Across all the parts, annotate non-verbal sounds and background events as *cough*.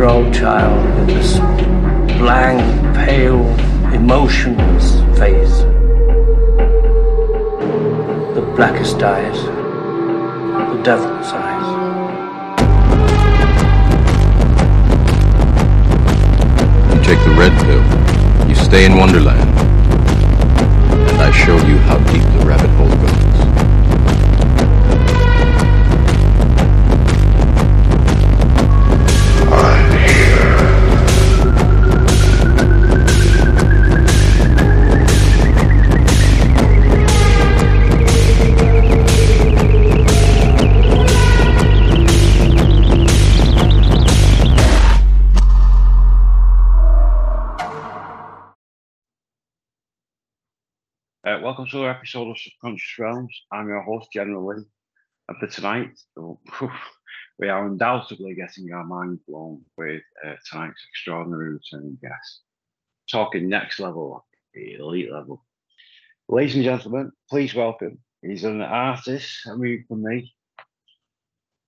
year old child with this blank, pale, emotionless face. The blackest eyes, the devil's eyes. You take the red pill, you stay in Wonderland, and I show you how deep the rabbit hole goes. Welcome to another episode of Subconscious Realms. I'm your host, General Lee. And for tonight, we are undoubtedly getting our mind blown with uh, tonight's extraordinary returning guest. Talking next level, elite level. Ladies and gentlemen, please welcome. He's an artist, I mean, for me.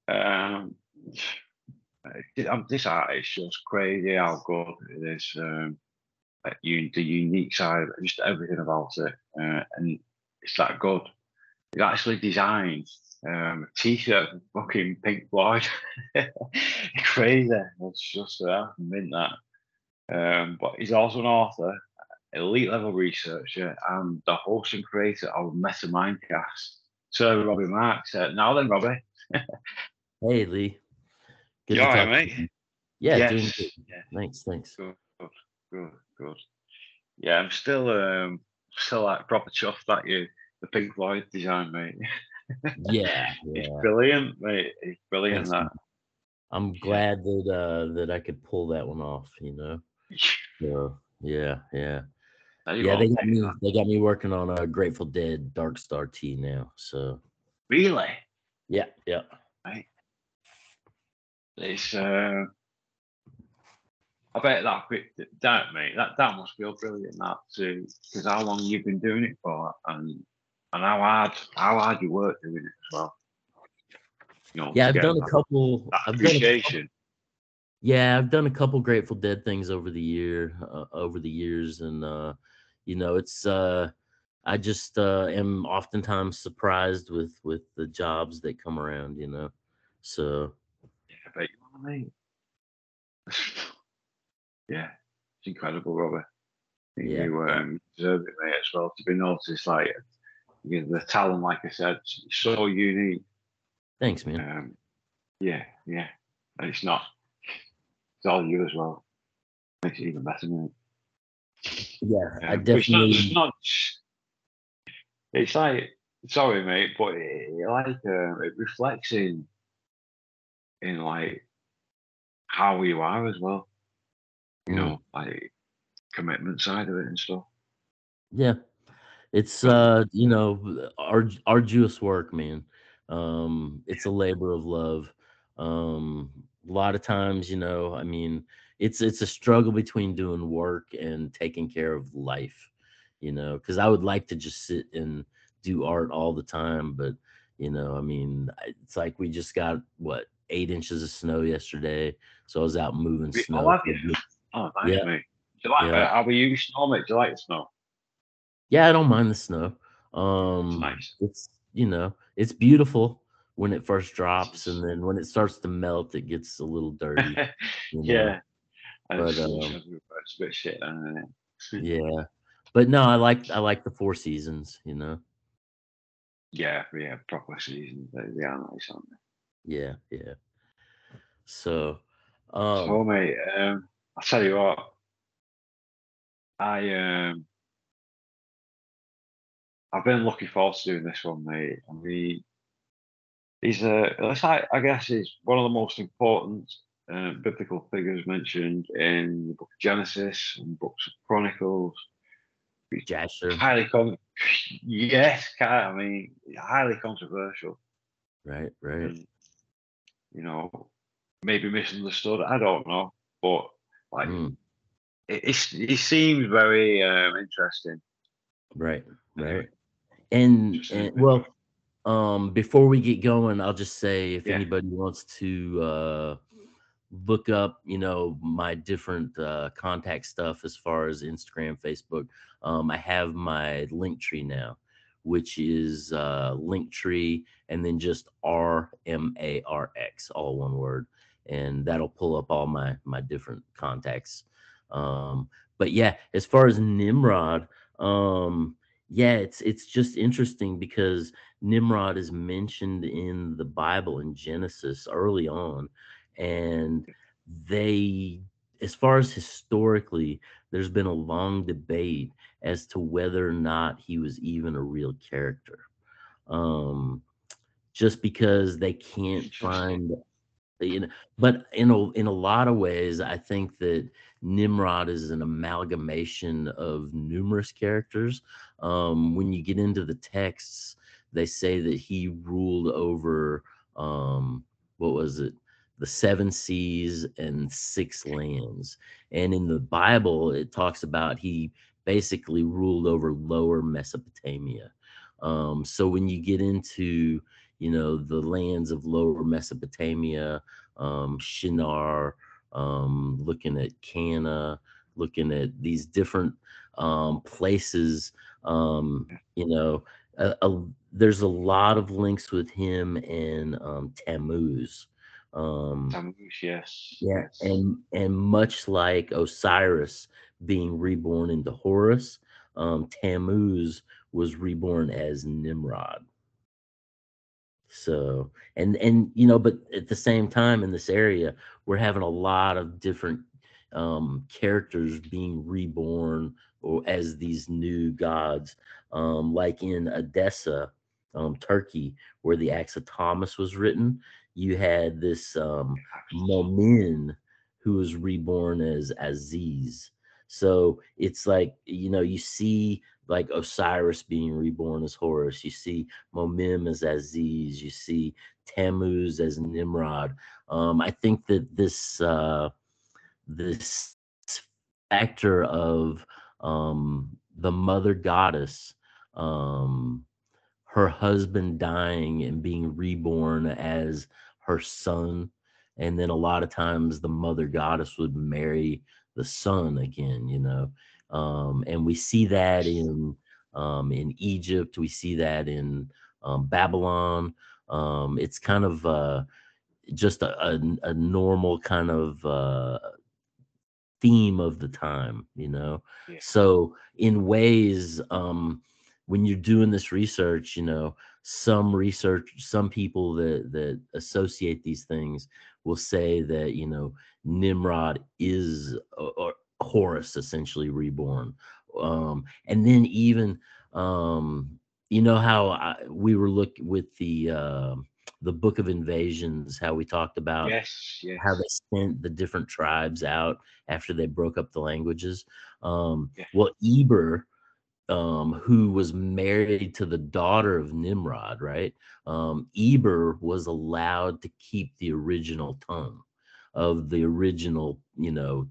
Um, this art is just crazy how good it is. Um, the unique side, just everything about it, uh, and it's that good. He actually designed um, a T-shirt from fucking Pink Floyd. *laughs* Crazy. It's just uh, mint that. Um, but he's also an author, elite level researcher, and the host and creator of MettaMindcast. So Robby Marx. Uh, now then, Robby. *laughs* Hey Lee. You to right, mate? you. Yeah, Yes. doing good. Yeah. Thanks, thanks. Good, good, good, good. Yeah, I'm still um still like proper chuffed that you the Pink Floyd design, mate. Yeah, *laughs* It's yeah. brilliant, mate. It's brilliant that. I'm glad that uh that I could pull that one off, you know. *laughs* So yeah, yeah. Yeah, they got me they got me working on a Grateful Dead Dark Star T now. So Really? yeah, yeah. It's uh I bet that quick that mate, that that must feel brilliant that too. Because how long you've been doing it for and and how hard how hard you work doing it as well. You know, Yeah, I've done a couple that a appreciation. Yeah, I've done a couple Grateful Dead things over the year, uh, over the years, and uh, you know, it's uh, I just uh, am oftentimes surprised with with the jobs that come around, you know. So Yeah, I bet you want mate. *laughs* yeah, it's incredible, Robert. You, Yeah. you um, deserve it, mate, as well. To be noticed, like you know, the talent, like I said, so unique. thanks, man. Um, yeah, yeah, and it's not. It's all you as well. Makes it even better, mate. Yeah, I Um, but it's not, definitely. it's not. It's like sorry, mate, but it, it like uh, it reflects in in like how you are as well. You know, like commitment side of it and stuff. Yeah, it's uh, you know, arg- arduous work, man. Um, it's a labor of love. Um, a lot of times, you know, I mean, it's it's a struggle between doing work and taking care of life, you know, because I would like to just sit and do art all the time, but you know, I mean, it's like we just got what eight inches of snow yesterday, so I was out moving snow. Oh, for a you? good- Oh, thanks, Yeah. mate. Do you like Yeah. how we use snow, mate? Do you like the snow? Yeah, I don't mind the snow. Um, nice. It's you know, it's beautiful when it first drops, and then when it starts to melt, it gets a little dirty. *laughs* you yeah. But, it's, um, it's a bit shit, *laughs* yeah. But no, I like I like the four seasons. You know. Yeah, yeah, proper seasons. They, they are nice, aren't they? Yeah, yeah. So, um, so, mate, um, I'll tell you what. I um, I've been looking forward to doing this one, mate. I mean, he's a, I guess, he's one of the most important uh, biblical figures mentioned in the book of Genesis and books of Chronicles. Jasher, Highly, con- yes, I mean, highly controversial. right, right. and, you know, maybe misunderstood. I don't know, but like Mm, it, it's, it seems very um, interesting. right, right. And, and well, um, before we get going, I'll just say if Yeah. anybody wants to uh look up, you know, my different uh, contact stuff as far as Instagram, Facebook, um, I have my Linktree now, which is uh, Linktree and then just R M A R X, all one word, and that'll pull up all my my different contacts. Um, but yeah, as far as Nimrod, um, yeah, it's it's just interesting because Nimrod is mentioned in the Bible in Genesis early on, and they, as far as historically, there's been a long debate as to whether or not he was even a real character. Um, just because they can't find you know but in a, in a lot of ways i think that nimrod is an amalgamation of numerous characters. Um, when you get into the texts they say that he ruled over um, what was it? The seven seas and six lands. And in the bible it talks about he basically ruled over lower mesopotamia. Um, so when you get into you know, the lands of lower Mesopotamia, um, Shinar, um, looking at Cana, looking at these different um, places. Um, you know, a, a, there's a lot of links with him and um, Tammuz. Um, Tammuz, yes. Yeah, and and much like Osiris being reborn into Horus, um, Tammuz was reborn as Nimrod. So and and you know, but at the same time in this area, we're having a lot of different um, characters being reborn or as these new gods, um, like in Edessa, um, Turkey, where the Acts of Thomas was written. You had this um, Momin who was reborn as Aziz. So it's like you know you see like Osiris being reborn as Horus. You see Momim as Aziz. You see Tammuz as Nimrod. Um, I think that this uh, this factor of um, the mother goddess, um, her husband dying and being reborn as her son, and then a lot of times the mother goddess would marry the son again. You know, um, and we see that in um, in Egypt. We see that in um, Babylon. Um, it's kind of uh, just a, a, a, normal kind of uh, theme of the time, you know. Yeah. So in ways, um, when you're doing this research, you know, some research, some people that that associate these things will say that you know Nimrod is or Horus essentially reborn. Um, and then even um, you know how I, we were looking with the uh, the Book of Invasions, how we talked about yes, yes. how they sent the different tribes out after they broke up the languages. Um, yeah. Well, Eber, um, who was married to the daughter of Nimrod, right? Um, Eber was allowed to keep the original tongue of the original, you know,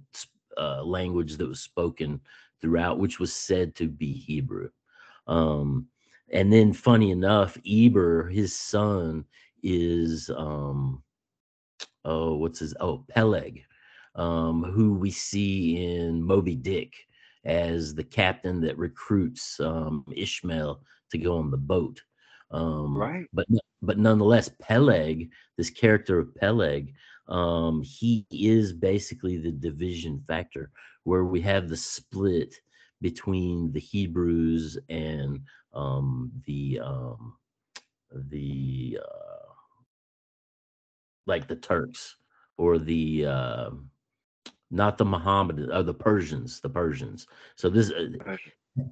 uh, language that was spoken throughout, which was said to be Hebrew. Um, and then, funny enough, Eber, his son, is um, oh, what's his oh Peleg, um, who we see in Moby Dick as the captain that recruits um, Ishmael to go on the boat. Um, right. But but nonetheless, Peleg, this character of Peleg, um, he is basically the division factor where we have the split between the Hebrews and um, the um, the uh, like the Turks or the uh, not the Mohammedans or the Persians, the Persians. So this uh,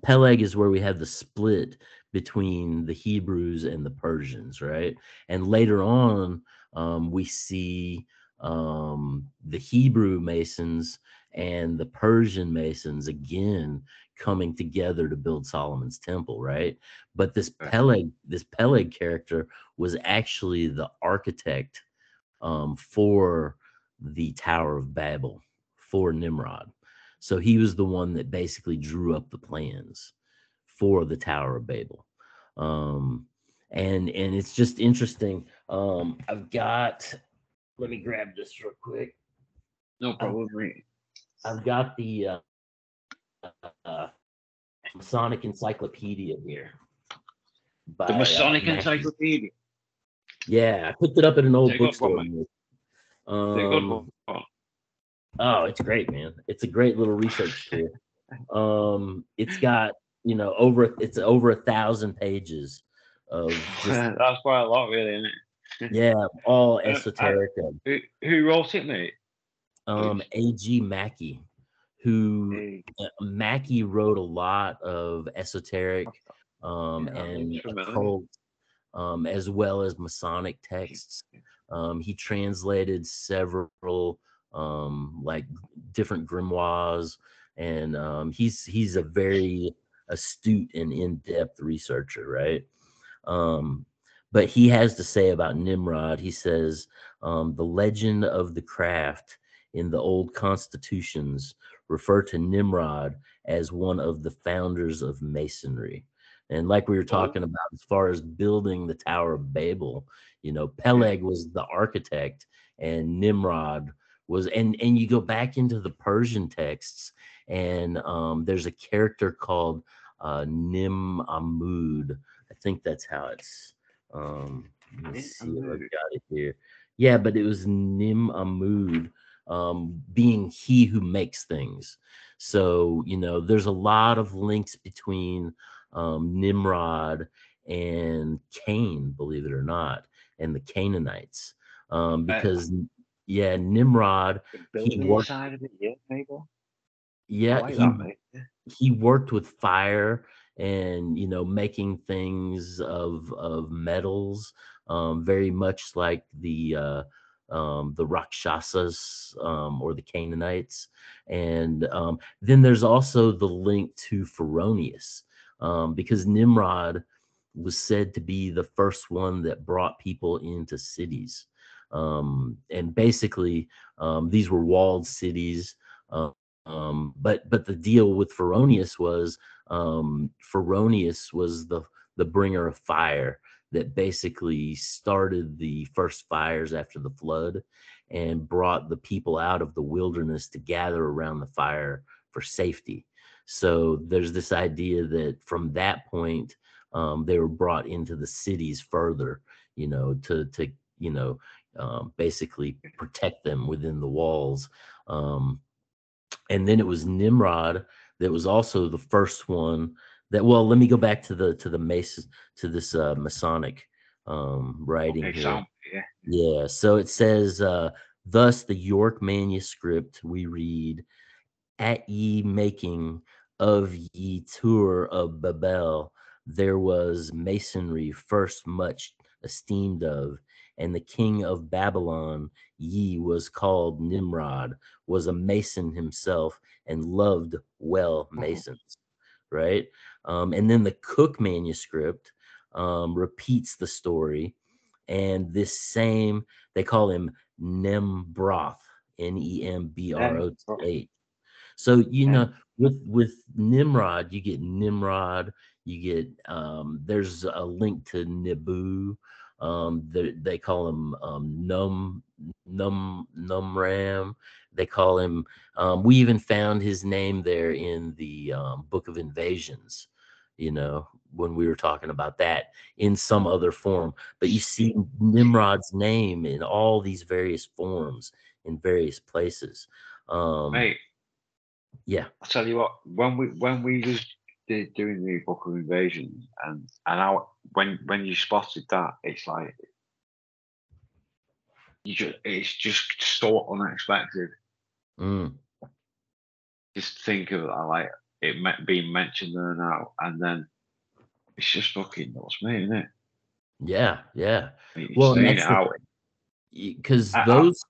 Peleg is where we have the split between the Hebrews and the Persians, right? And later on, um, we see um, the Hebrew Masons and the Persian Masons again coming together to build Solomon's temple, right? But this Peleg, this Peleg character was actually the architect um, for the Tower of Babel for Nimrod. So he was the one that basically drew up the plans for the Tower of Babel. Um, and and it's just interesting. Um, I've got let me grab this real quick. No problem, mate. I've got the uh, uh, Masonic Encyclopedia here. The by, uh, Masonic Mackey. Encyclopedia. Yeah, I picked it up at an old Is it a good bookstore. one, mate. Is it a good Um? Oh, it's great, man. It's a great little research tool. Um, it's got you know over it's over a thousand pages of just *laughs* That's quite a lot, really, isn't it? Yeah, all I- esoteric. Who, who wrote it, mate? Um, A.G. Mackey, who Hey, uh, Mackey wrote a lot of esoteric um, Yeah, and occult, um, as well as Masonic texts. Um, he translated several um, like different grimoires, and um, he's he's a very astute and in-depth researcher, right? Um, but he has to say about Nimrod. He says um, the legend of the craft in the old constitutions refer to Nimrod as one of the founders of masonry. And like we were talking about, as far as building the Tower of Babel, you know, Peleg was the architect, and Nimrod was. And and you go back into the Persian texts, and um, there's a character called uh, Nim Amud. I think that's how it's. Um, let me Nim see if I've got it here. Yeah, but it was Nim Amud, um, being he who makes things. So you know, there's a lot of links between um, Nimrod and Cain, believe it or not, and the Canaanites, um, Uh, because yeah, Nimrod, building worked- side of it, yeah, yeah, he. Yeah. he worked with fire and you know making things of of metals um very much like the uh um the rakshasas um or the canaanites. And um then there's also the link to Phoroneus um because nimrod was said to be the first one that brought people into cities. Um and basically um these were walled cities um, but but the deal with Phoroneus was um, Phoroneus was the the bringer of fire that basically started the first fires after the flood and brought the people out of the wilderness to gather around the fire for safety. So there's this idea that from that point um, they were brought into the cities further, you know, to to you know um, basically protect them within the walls. Um, and then it was Nimrod that was also the first one that well let me go back to the to the mason to this uh masonic um writing Okay, here sound, yeah. yeah so it says uh thus the york manuscript we read at ye making of ye tour of babel there was masonry first much esteemed of and the king of babylon ye was called nimrod was a mason himself and loved well Mhm. masons right? Um, and then the cook manuscript um, repeats the story and this same they call him nembroth E n-e-m-b-r-o-t-h so you know with with nimrod you get nimrod you get um, there's a link to nibu um, they, they call him um, num num numram. They call him um, we even found his name there in the um, book of invasions you know when we were talking about that in some other form. But you see nimrod's name in all these various forms in various places. Um Mate, yeah. I'll tell you what, when we when we was did, doing the Book of Invasion, and and I, when when you spotted that, it's like you just it's just so unexpected. mm, Just think of that, like it me- being mentioned there now, and then it's just fucking nuts, mate, isn't it? yeah yeah Well, and saying that's it the out. because I- I- those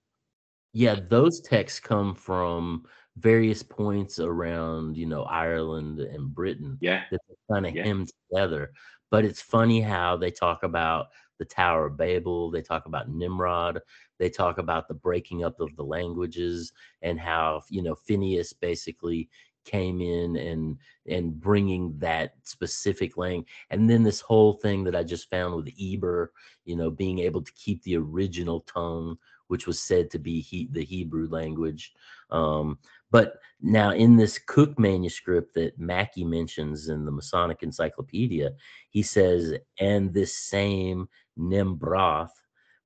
yeah those texts come from various points around you know ireland and britain Yeah, that kind of Yeah. hemmed together. But it's funny how they talk about the Tower of Babel, they talk about Nimrod, they talk about the breaking up of the languages, and how you know Phineas basically came in and and bringing that specific language, and then this whole thing that I just found with Eber, you know, being able to keep the original tongue which was said to be he, the Hebrew language. Um, but now in this Cooke manuscript that Mackey mentions in the Masonic Encyclopedia, he says, and this same Nimbroth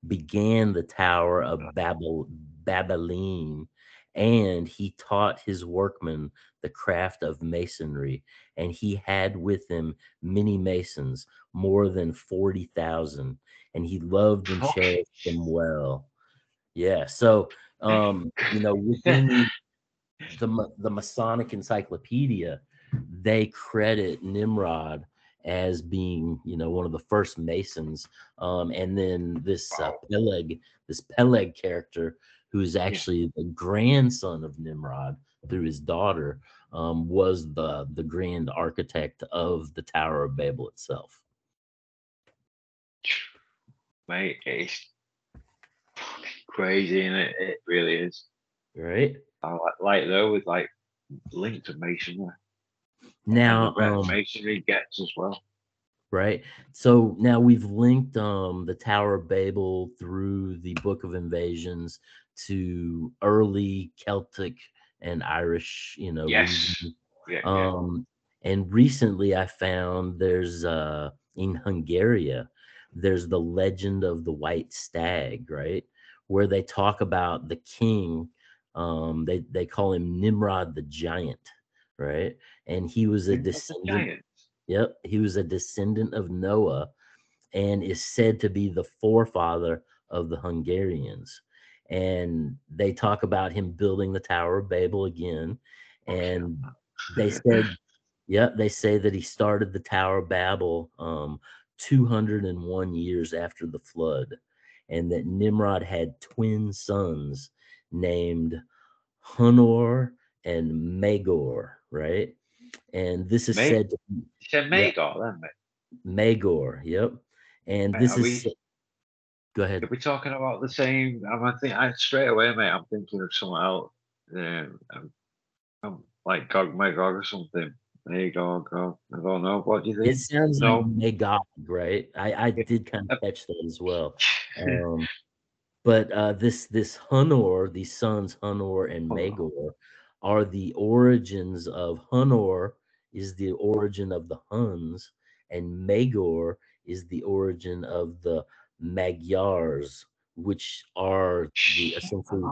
began the Tower of Babel, Babylon, and he taught his workmen the craft of masonry, and he had with him many masons, more than 40,000, and he loved and cherished them well. Yeah, so *laughs* um, you know, within the, the Masonic Encyclopedia, they credit Nimrod as being, you know, one of the first Masons, um, and then this uh, Peleg, this Peleg character, who is actually the grandson of Nimrod through his daughter, um, was the the grand architect of the Tower of Babel itself. Mate, it's crazy, and it? it really is. Right. I like, like though with like linked to masonry. Now, um, masonry gets as well. right. So now we've linked um, the Tower of Babel through the Book of Invasions to early Celtic and Irish, you know, Yes. Yeah, yeah. Um, and recently I found there's uh in Hungary, there's the legend of the white stag, right? Where they talk about the king. Um, they they call him Nimrod the giant, right? And he was a descendant. Yep, he was a descendant of Noah, and is said to be the forefather of the Hungarians. And they talk about him building the Tower of Babel again, and they *laughs* said, yep, they say that he started the Tower of Babel um, 201 years after the flood, and that Nimrod had twin sons named Hunor and Magor, right? And this is Ma- said to be said Magor, then, mate. Magor, yep. And Mate, this is we- go ahead. Are we talking about the same? I'm I think I straight away, mate. I'm thinking of someone else. Um, um, um, like Gog Magog or something. Magog, Gog. I don't know. What do you think? It sounds No. like Magog, right? I, I *laughs* did kind of catch that as well. *laughs* Um, but uh, this this Hunor, these sons Hunor and. Magor, are the origins of Hunor is the origin of the Huns, and Magor is the origin of the Magyars, which are the essentially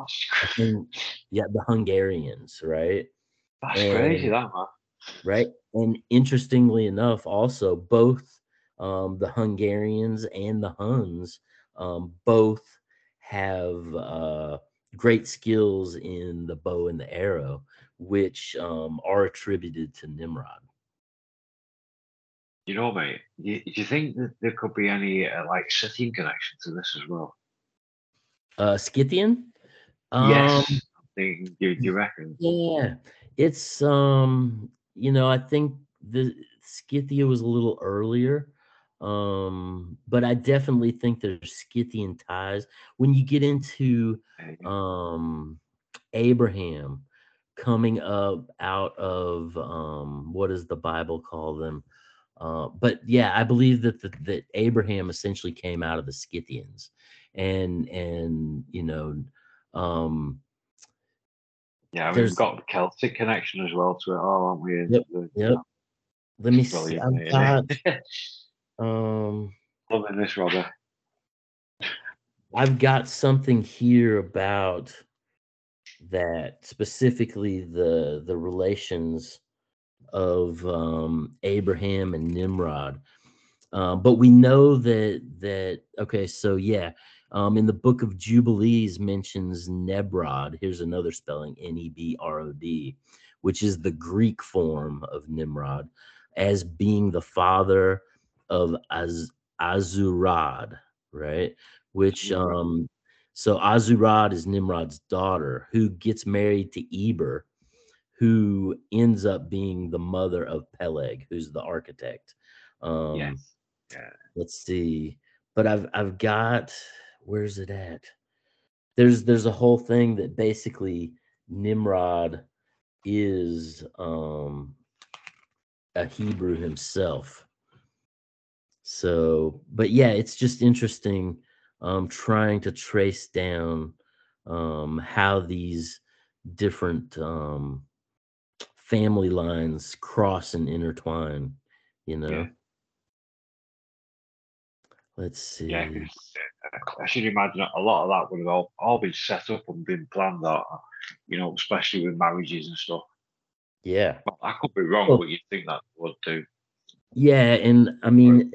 yeah the Hungarians, right? That's crazy, And- that man. right? And interestingly enough, also both um, the Hungarians and the Huns um, both have uh, great skills in the bow and the arrow, which um, are attributed to Nimrod. You know, mate. You, do you think that there could be any uh, like Scythian connection to this as well? Uh, Scythian. Um, yes. Thinking, do, do you reckon? Yeah, it's um, you know, I think the Scythia was a little earlier. Um, but I definitely think there's Scythian ties. When you get into Uh, um Abraham coming up out of um what does the Bible call them? Uh, but yeah, I believe that the, that Abraham essentially came out of the Scythians, and and you know, um, yeah, we've got Celtic connection as well to it all, aren't we? Yep, The- yep. let me see. I've got? *laughs* um. Loving this, Robert. I've got something here about that specifically the the relations of um, Abraham and Nimrod. Um, but we know that that okay, so yeah, um, in the book of Jubilees mentions Nebrod. Here's another spelling: N E B R O D, which is the Greek form of Nimrod, as being the father of Az- Azurad, right? Which um, so Azurad is Nimrod's daughter, who gets married to Eber, who ends up being the mother of Peleg, who's the architect. Um, yes. let's see but i've i've got where's it at there's there's a whole thing that basically nimrod is um a hebrew himself so but yeah it's just interesting um trying to trace down um, how these different um, family lines cross and intertwine. You know. Yeah. Let's see. Yeah, uh, I should imagine a lot of that would have all, all been set up and been planned out, you know, especially with marriages and stuff. Yeah. I could be wrong, Well- but you'd think that would do. Yeah, and I mean,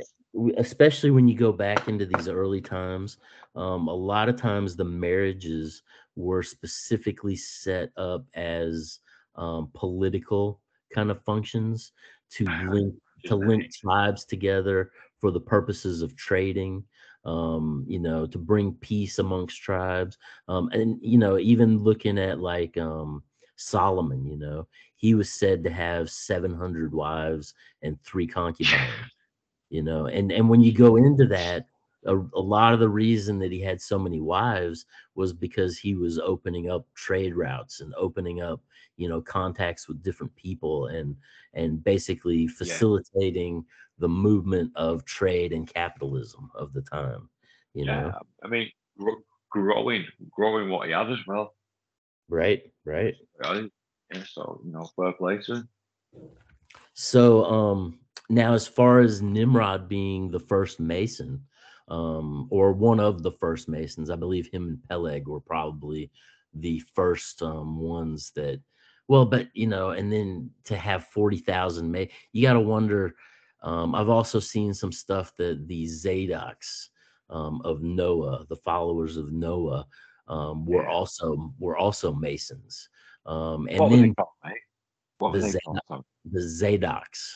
especially when you go back into these early times, um, a lot of times the marriages were specifically set up as um, political kind of functions to link to link tribes together for the purposes of trading. Um, you know, to bring peace amongst tribes, um, and you know, even looking at like um, Solomon, you know, he was said to have 700 wives and three *laughs* concubines you know and and when you go into that a, a lot of the reason that he had so many wives was because he was opening up trade routes and opening up you know contacts with different people and and basically facilitating the movement of trade and capitalism of the time you Yeah, know I mean, gro- growing, growing what he had as well. right right Right? Yeah, so you know, fair play to. So um now as far as Nimrod being the first Mason, um, or one of the first Masons, I believe him and Peleg were probably the first um ones that well, but you know, and then to have 40,000 May you gotta wonder. Um, I've also seen some stuff that the Zadoks um, of Noah, the followers of Noah, um, were also were also Masons. Um, and what then called, mate? What were the they Zed- called? Tom? the Zadoks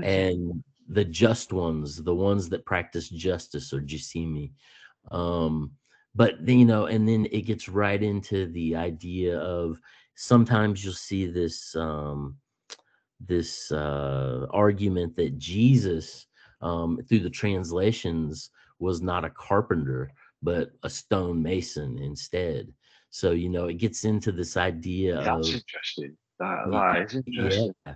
The and the just ones, the ones that practice justice or jisimi. Um, but then, you know, and then it gets right into the idea of sometimes you'll see this um, this uh, argument that Jesus, um, through the translations, was not a carpenter but a stonemason instead. So you know, it gets into this idea That's of interesting. That, Yeah, that is interesting. yeah.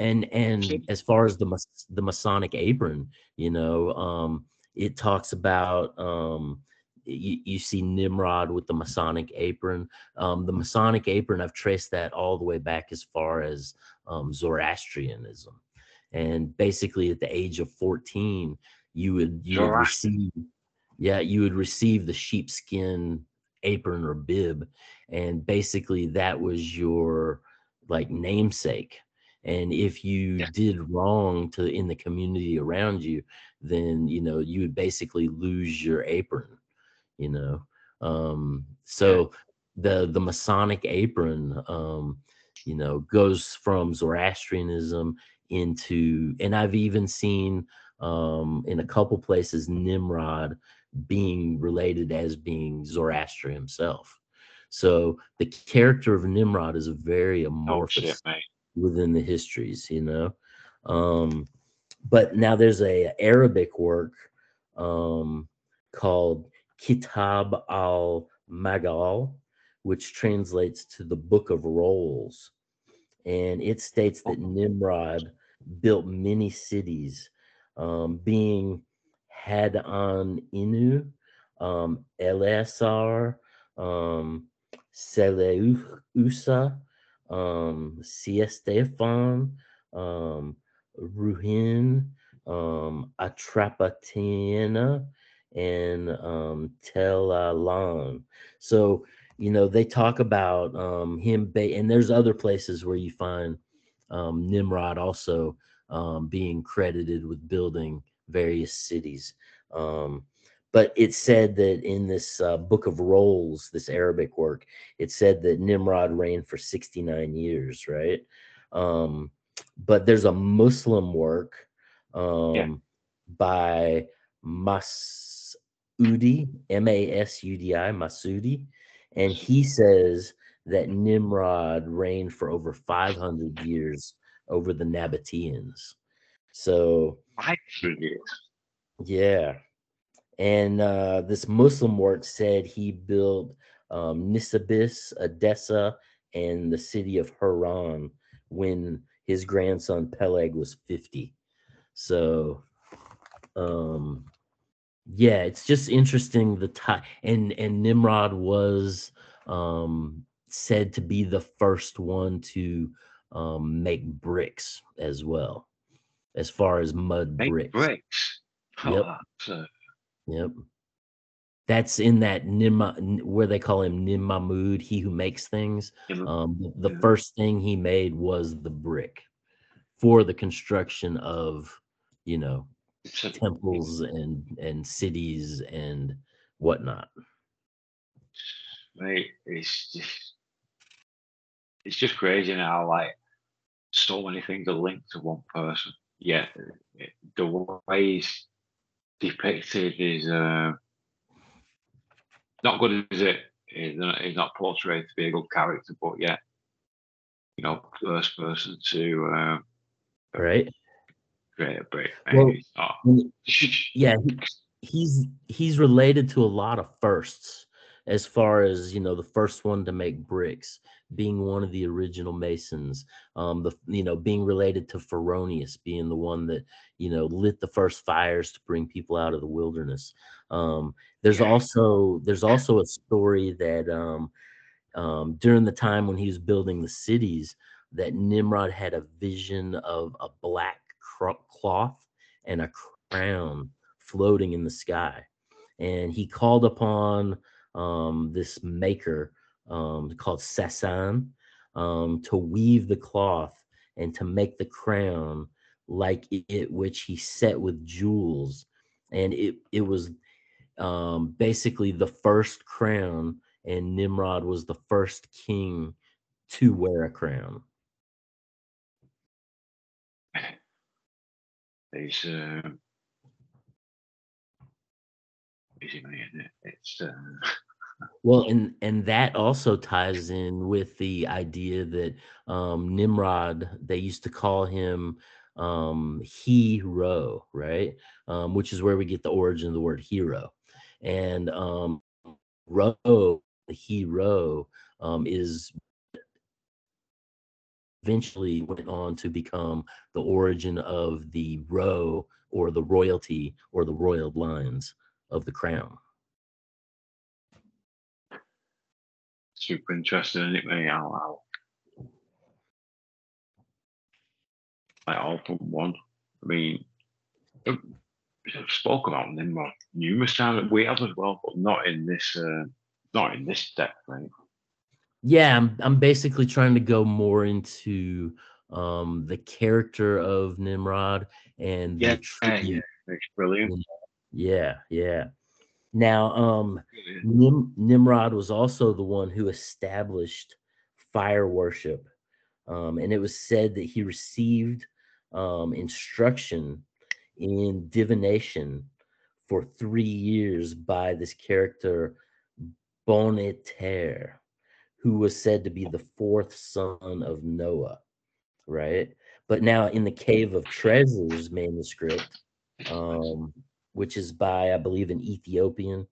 And and as far as the the Masonic apron, you know, um, it talks about um, you, you see Nimrod with the Masonic apron. Um, the Masonic apron, I've traced that all the way back as far as um, Zoroastrianism, and basically at the age of fourteen, you would you would receive, yeah, you would receive the sheepskin apron or bib, and basically that was your like namesake and if you Yeah. did wrong to in the community around you then you know you would basically lose your apron you know um so the the masonic apron um you know goes from zoroastrianism into and i've even seen um in a couple places nimrod being related as being zoroaster himself so the character of nimrod is a very Oh amorphous shit, mate. Within the histories, you know. Um, but now there's a Arabic work um, called Kitab al Magal, which translates to the Book of Rolls, and it states that Nimrod built many cities, um, being Hadon Inu, um, Eleazar, um, Seleucia, um, Siestefan, um, Ruhin, um, Atrapatiana, and um. So, you know, they talk about um, him, ba- and there's other places where you find um, Nimrod also um, being credited with building various cities. Um, but it said that in this uh, book of rolls, this Arabic work, it said that Nimrod reigned for 69 years, right? Um, but there's a Muslim work um, by Masudi, M A S U D I, Masudi, and he says that Nimrod reigned for over 500 years over the Nabateans. So, Five hundred years. yeah. And uh, this Muslim work said he built um, Nisibis, Edessa, and the city of Haran when his grandson Peleg was 50. So, um, yeah, it's just interesting the time and and Nimrod was um said to be the first one to um make bricks as well as far as mud Make bricks. bricks. Oh, Yep. uh, Yep. That's in that Nimma where they call him Nimamud, he who makes things. Um, the- the first thing he made was the brick for the construction of, you know, temples and and cities and whatnot. mate, it's just it's just crazy now. Like so many things are linked to one person. Yeah, the way he's depicted is uh, not good, is it? He's not, he's not portrayed to be a good character, but yet, you know, first person to uh, Right? create a brick. Well, mate, it's not- When- *laughs* Yeah, he's he's related to a lot of firsts as far as you know the first one to make bricks being one of the original masons um the you know being related to Phoroneus being the one that you know lit the first fires to bring people out of the wilderness um there's also there's also a story that um um during the time when he was building the cities that Nimrod had a vision of a black cloth and a crown floating in the sky. And he called upon um, this maker um, called Sasan um, to weave the cloth and to make the crown like it, which he set with jewels. And it, it was um, basically the first crown, and Nimrod was the first king to wear a crown. *sighs* It's um, busy money, Well, and and that also ties in with the idea that um, Nimrod, they used to call him um, hero, right? Um, which is where we get the origin of the word hero. And um, ro, the hero, um, is eventually went on to become the origin of the row or the royalty or the royal lines of the crown. Super interesting, isn't it, mate? How, how like all from one. I mean, I've spoke about Nimrod numerous times. We have as well, but not in this, uh, not in this depth, mate. yeah i'm i'm basically trying to go more into um the character of nimrod and the Yeah, tribute. yeah, it's brilliant. yeah yeah now um Nim- nimrod was also the one who established fire worship um and it was said that he received um instruction in divination for three years by this character Boneter, who was said to be the fourth son of Noah, right? But now in the Cave of Treasures manuscript, um, which is by I believe an Ethiopian,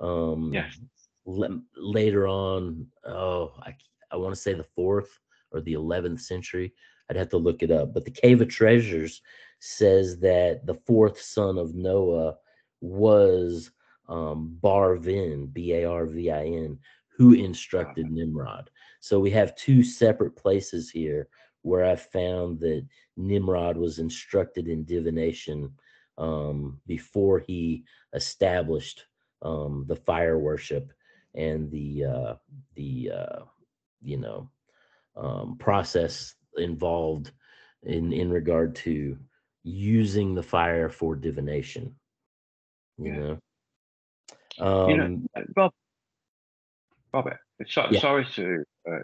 um, Yes. le- later on, oh, I I want to say the fourth or the eleventh century. I'd have to look it up. But the Cave of Treasures says that the fourth son of Noah was um, Barvin, B A R V I N, who instructed Nimrod. So we have two separate places here where I found that Nimrod was instructed in divination um, before he established um, the fire worship and the uh, the uh, you know um, process involved in in regard to using the fire for divination. You Yeah. know. You know, Um, uh, Rob, Robert, so, Yeah. sorry to uh,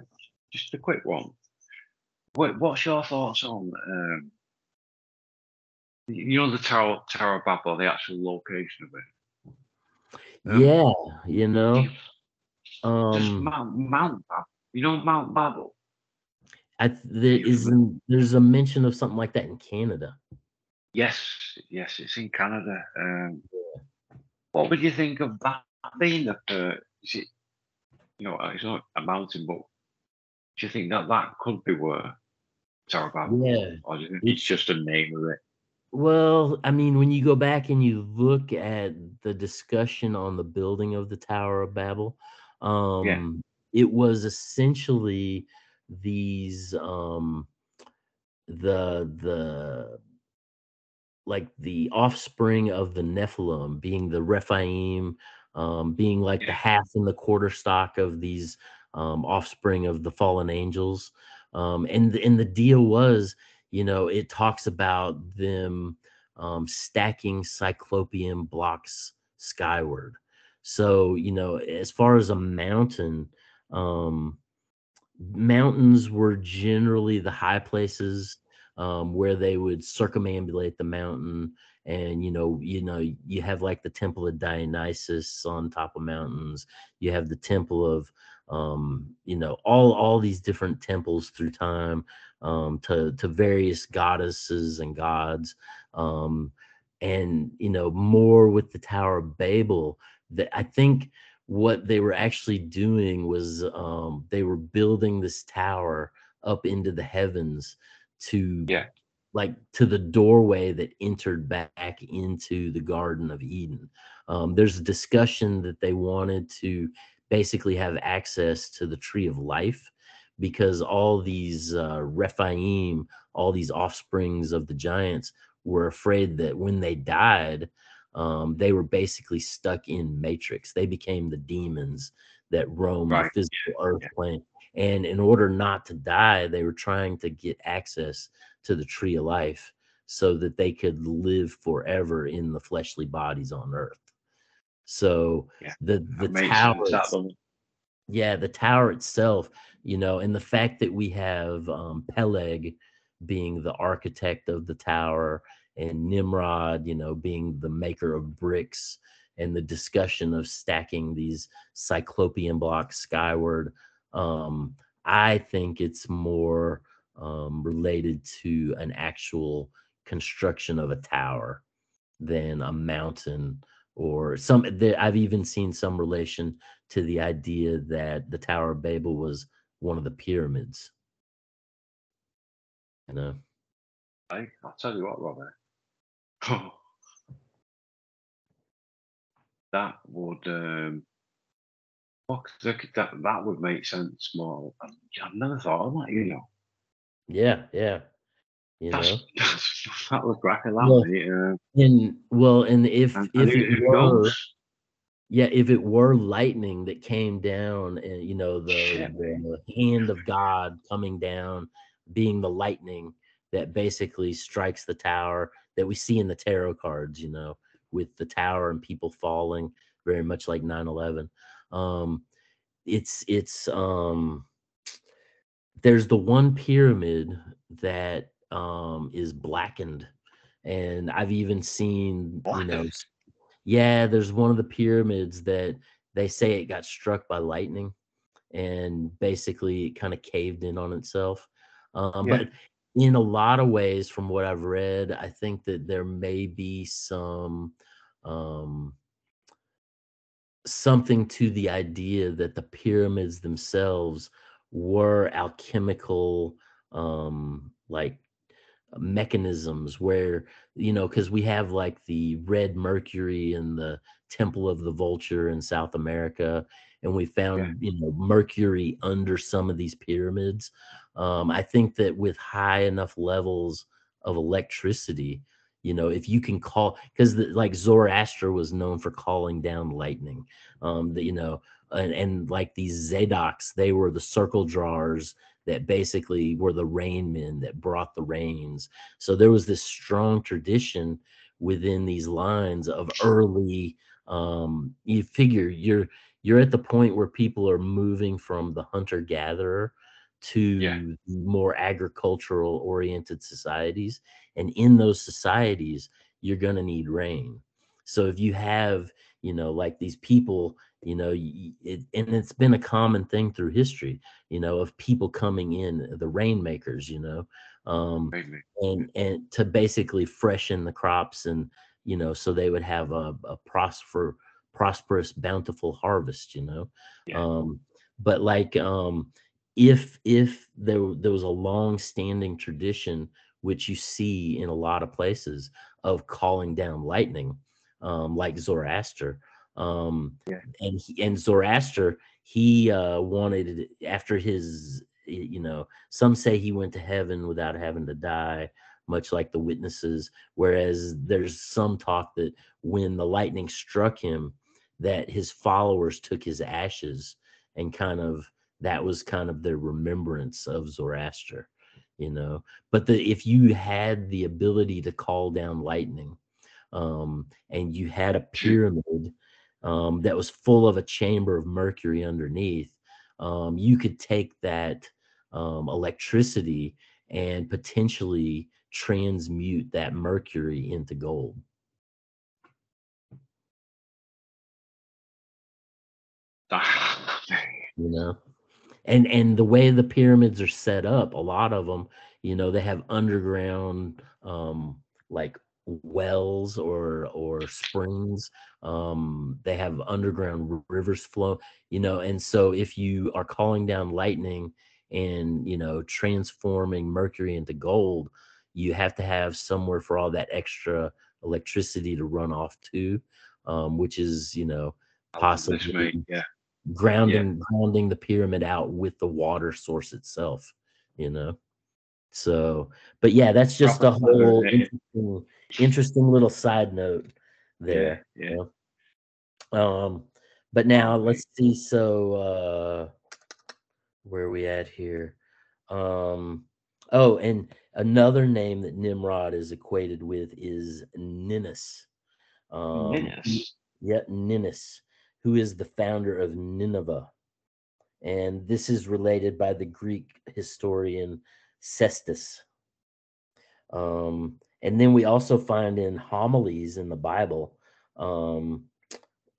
just a quick one. What, what's your thoughts on um, you know the Tower Tower of Babel, the actual location of it? um, yeah, you know. Um, Mount, Mount Babel. You know Mount Babel? I th- there is there's a mention of something like that in Canada. Yes, yes, it's in Canada. Um, what would you think of that being the uh, is it, you know, it's not a mountain, but do you think that that could be where Tower of Babel? Yeah, Or do you think it- it's just a name of it? Well, I mean, when you go back and you look at the discussion on the building of the Tower of Babel, um, it was essentially these um, the the like the offspring of the Nephilim, being the Rephaim, um, being like the half and the quarter stock of these um, offspring of the fallen angels. Um, and and the deal was, you know, it talks about them um, stacking cyclopean blocks skyward. So you know, as far as a mountain, um, mountains were generally the high places um, where they would circumambulate the mountain and you know you know you have like the temple of dionysus on top of mountains you have the temple of um you know all all these different temples through time um to to various goddesses and gods um and you know more with the tower of babel that i think what they were actually doing was um they were building this tower up into the heavens to Yeah. like to the doorway that entered back into the Garden of Eden. Um, there's a discussion that they wanted to basically have access to the tree of life because all these uh, Rephaim, all these offsprings of the giants, were afraid that when they died, um, they were basically stuck in Matrix. They became the demons that roam Right. the physical earth yeah. plane. And in order not to die, they were trying to get access to the tree of life so that they could live forever in the fleshly bodies on earth. So Yeah, the the tower, sense. That it's- doesn't- yeah, the tower itself, you know, and the fact that we have um, Peleg being the architect of the tower and Nimrod, you know, being the maker of bricks and the discussion of stacking these cyclopean blocks skyward. Um, I think it's more um, related to an actual construction of a tower than a mountain or some. I've even seen some relation to the idea that the Tower of Babel was one of the pyramids. You know, Hey, I'll tell you what, Robert. *laughs* that would um look that that would make sense more. I've never thought of that, you know. yeah, yeah, you That's, know, *laughs* that's that was crack at that Well, mate. Uh, and well, and if and, if and it were, yeah, if it were lightning that came down, and you know the, Shit, the hand of God coming down, being the lightning that basically strikes the tower that we see in the tarot cards, you know, with the tower and people falling, very much like 9-11. Um, it's it's um there's the one pyramid that um is blackened and i've even seen you know yeah there's one of the pyramids that they say it got struck by lightning and basically it kind of caved in on itself um, Yeah. but in a lot of ways from what i've read i think that there may be some um something to the idea that the pyramids themselves were alchemical um like mechanisms where you know because we have like the red mercury and the temple of the vulture in south america and we found you know mercury under some of these pyramids um i think that with high enough levels of electricity you know if you can call because like zoroaster was known for calling down lightning um the, you know and, and like these zadoks they were the circle drawers that basically were the rain men that brought the rains. So there was this strong tradition within these lines of early um you figure you're you're at the point where people are moving from the hunter gatherer to Yeah. more agricultural oriented societies and in those societies you're going to need rain. So if you have you know like these people you know it, and it's been a common thing through history you know of people coming in the rainmakers you know um and and to basically freshen the crops and you know so they would have a, a prosper prosperous bountiful harvest you know Yeah. um but like um if if there there was a long standing tradition which you see in a lot of places of calling down lightning, um, like Zoroaster. Um, Yeah. and he, and Zoroaster, he uh, wanted after his, you know, some say he went to heaven without having to die, much like the witnesses. Whereas there's some talk that when the lightning struck him, that his followers took his ashes and kind of that was kind of their remembrance of Zoroaster, you know. But the if you had the ability to call down lightning, um, and you had a pyramid um, that was full of a chamber of mercury underneath, um, you could take that um, electricity and potentially transmute that mercury into gold. *sighs* you know and and the way the pyramids are set up a lot of them you know they have underground um like wells or or springs um they have underground rivers flow you know and so if you are calling down lightning and you know transforming mercury into gold you have to have somewhere for all that extra electricity to run off to um which is you know possibly yeah. grounding grounding the pyramid out with the water source itself you know so but yeah that's just a whole yeah. Interesting, little side note there Yeah, yeah. um but now let's see so uh where are we at here um oh and another name that nimrod is equated with is ninus um Ninus. yeah, Ninus, who is the founder of Nineveh. And this is related by the Greek historian Ctesias. Um, and then we also find in homilies in the Bible, um,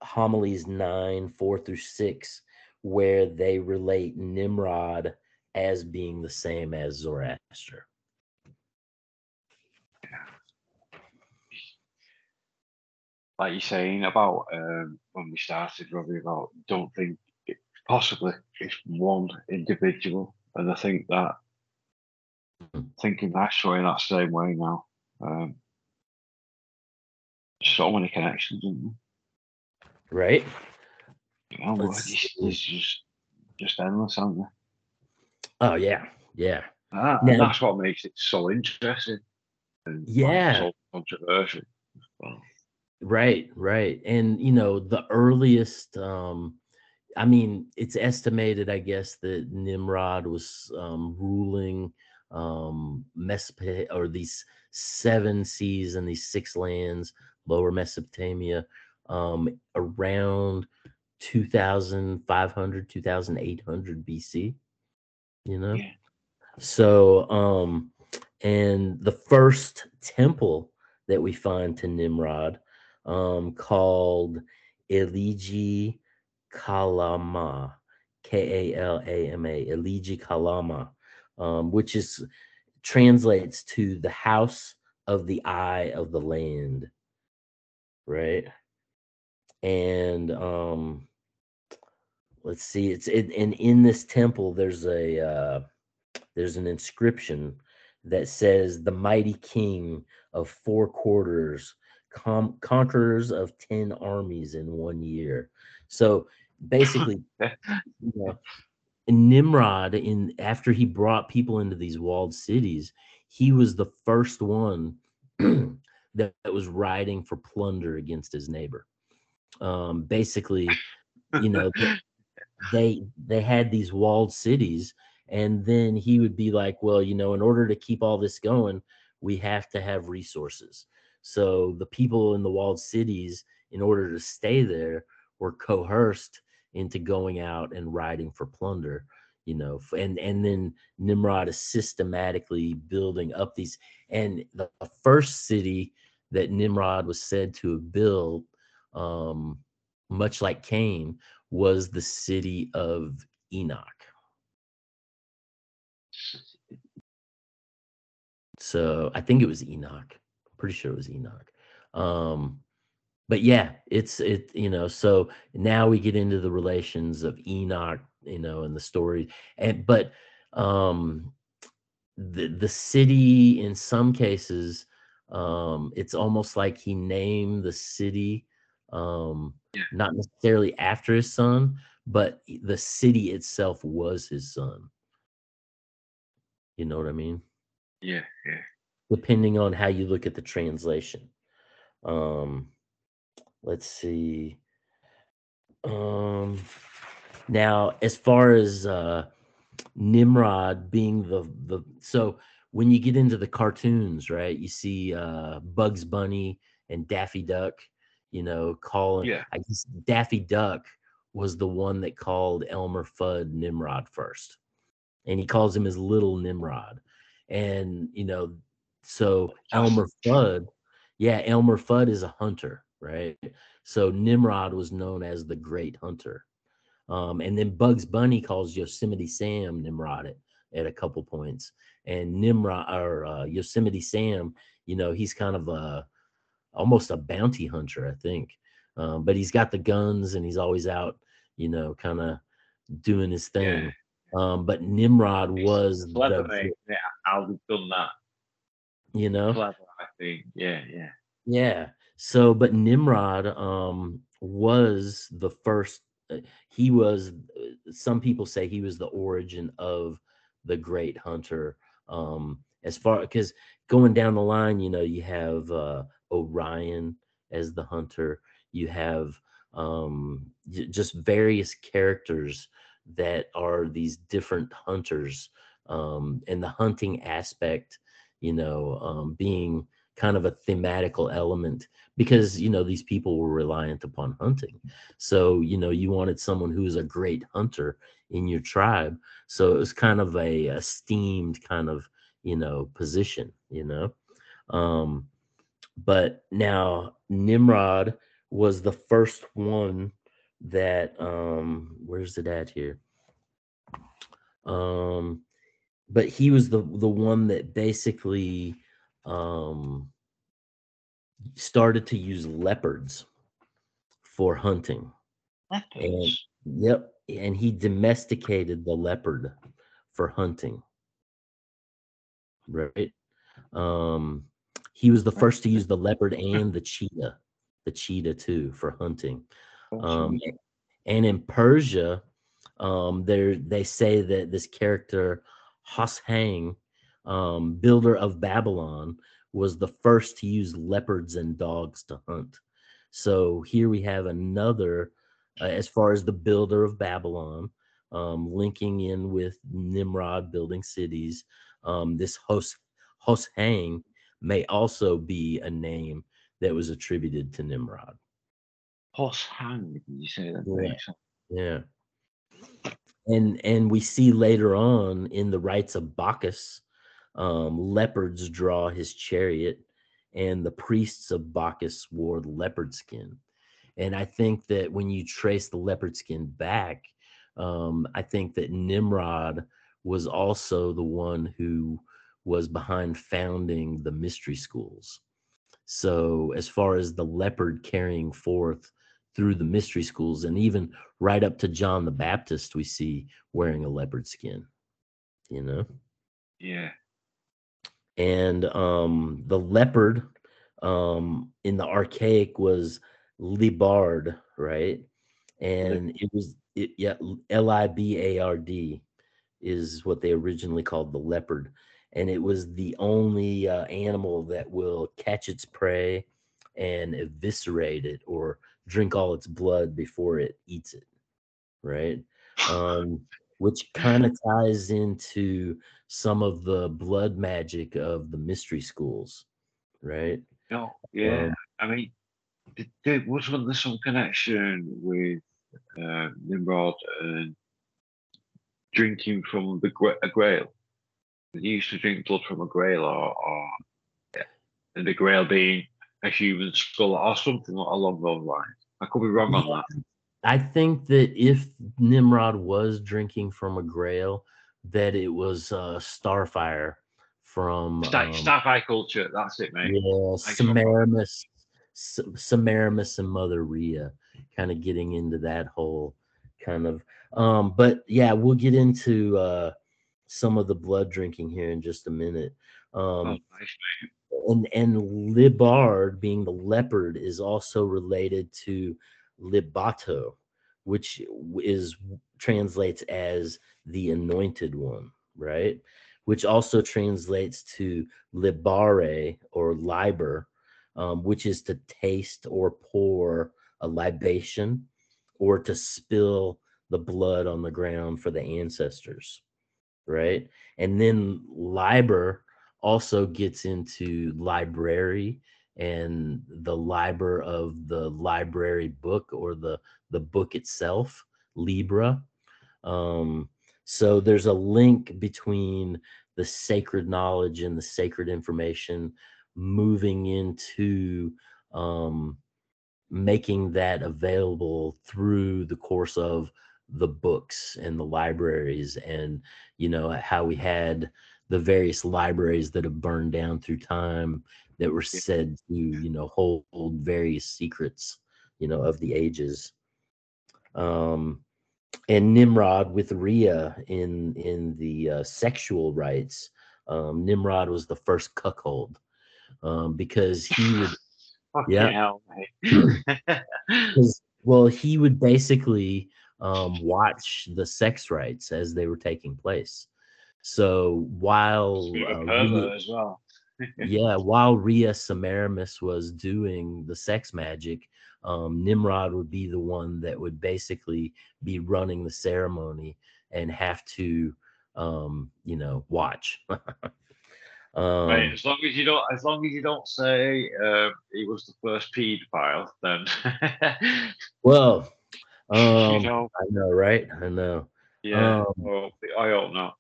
homilies 9, 4 through 6, where they relate Nimrod as being the same as Zoroaster. Like you're saying about um, when we started, Robby, about don't think it, possibly it's one individual. And I think that Mhm. thinking that's way in that same way now. Um, so many connections, isn't Right? You know, it's, it's just just endless, aren't there? Oh, yeah. Yeah. Ah, Now- and that's what makes it so interesting. And Yeah. so controversial. Well, Right, right. And you know, the earliest um I mean, it's estimated, I guess, that Nimrod was um ruling um Mesopotamia or these seven seas and these six lands, lower Mesopotamia, um around 2500, 2800 BC. You know? Yeah. So, um, and the first temple that we find to Nimrod, um, called Eligi Kalama, K A L A M A, Eligi Kalama, um, which is translates to the house of the eye of the land, right? And um, let's see, it's it, and in this temple there's a uh, there's an inscription that says the mighty king of four quarters com- conquerors of 10 armies in one year so *laughs* basically you know, nimrod in after he brought people into these walled cities he was the first one *clears throat* that, that was riding for plunder against his neighbor. Um basically you know *laughs* they they had these walled cities and then he would be like well you know in order to keep all this going we have to have resources. So the people in the walled cities in order to stay there were coerced into going out and riding for plunder you know and and then nimrod is systematically building up these and the first city that nimrod was said to have built um much like cain was the city of enoch So I think it was Enoch. I'm pretty sure it was Enoch. Um, but yeah, it's it, you know, so now we get into the relations of Enoch, you know, and the story. And but um the the city in some cases um it's almost like he named the city um Yeah. not necessarily after his son but the city itself was his son you know what i mean Yeah, yeah. depending on how you look at the translation um let's see um now as far as uh nimrod being the the so when you get into the cartoons right you see uh bugs bunny and daffy duck you know calling Yeah. i guess daffy duck was the one that called elmer fudd nimrod first and he calls him his little nimrod and you know so elmer fudd yeah elmer fudd is a hunter right so nimrod was known as the great hunter um, and then bugs bunny calls yosemite sam nimrod at, at a couple points and nimrod or uh, yosemite sam you know he's kind of a almost a bounty hunter i think um, but he's got the guns and he's always out you know kind of doing his thing um, but nimrod It's was the. Yeah, they've done that. you know Clever, I think. Yeah, yeah. Yeah. So, but Nimrod um, was the first. uh, He was. uh, Some people say he was the origin of the great hunter. Um, as far because going down the line, you know, you have uh, Orion as the hunter. You have um, just various characters that are these different hunters, um, and the hunting aspect, you know, um, being kind of a thematical element because you know these people were reliant upon hunting. So you know you wanted someone who was a great hunter in your tribe. So it was kind of a esteemed kind of you know position you know? Um but now nimrod was the first one that um where's it at here? Um but he was the the one that basically um, started to use leopards for hunting. Leopards. Yep, and he domesticated the leopard for hunting. Right. Um, he was the first to use the leopard and the cheetah, the cheetah too, for hunting. Um, and in Persia, um, there they say that this character Hoshang, um, builder of Babylon, was the first to use leopards and dogs to hunt. So here we have another, uh, as far as the builder of Babylon, um, linking in with Nimrod building cities. Um, this Hos Hoshang may also be a name that was attributed to Nimrod. Horse hang, did you say that? Yeah. Yeah. And and we see later on in the rites of Bacchus, um, leopards draw his chariot, and the priests of Bacchus wore leopard skin. And I think that when you trace the leopard skin back, um, I think that Nimrod was also the one who was behind founding the mystery schools. So, as far as the leopard carrying forth through the mystery schools, and even right up to John the Baptist, we see wearing a leopard skin, you know? Yeah. And um the leopard um in the archaic was libard right? And it was it, yeah l-i-b-a-r-d is what they originally called the leopard. And it was the only uh, animal that will catch its prey and eviscerate it or drink all its blood before it eats it right? *laughs* Um which kind of ties into some of the blood magic of the mystery schools, right? No, yeah. Um, I mean, did, did, wasn't there some connection with uh, Nimrod and drinking from the a grail? He used to drink blood from a grail, or, or yeah, and the grail being a human skull, or something along those lines. I could be wrong on that. I think that if Nimrod was drinking from a grail, that it was uh, Starfire from Star, um, Starfire culture, that's it, mate. yeah, Semiramis, Semiramis and Mother Rhea, kind of getting into that whole kind of. Um, but yeah, we'll get into uh, some of the blood drinking here in just a minute. Um, Oh, nice, and and libard being the leopard is also related to libato which is translates as the anointed one right? Which also translates to libare or liber um, which is to taste or pour a libation or to spill the blood on the ground for the ancestors right? And then liber also gets into library and the liber of the library book or the the book itself libra. Um so there's a link between the sacred knowledge and the sacred information moving into um making that available through the course of the books and the libraries and you know how we had the various libraries that have burned down through time that were said to you know hold, hold various secrets you know of the ages um and nimrod with Rhea in in the uh, sexual rites um nimrod was the first cuckold um because he would *laughs* Yeah. hell, *laughs* well, he would basically um, watch the sex rites as they were taking place. So while uh, Rhea, as well. Yeah, while Rhea Semiramis was doing the sex magic, um, Nimrod would be the one that would basically be running the ceremony and have to, um, you know, watch. *laughs* um, Right, as long as you don't, as long as you don't say uh, he was the first paedophile, then *laughs* well, um, you know, I know, right? I know. yeah. um, well, I hope not.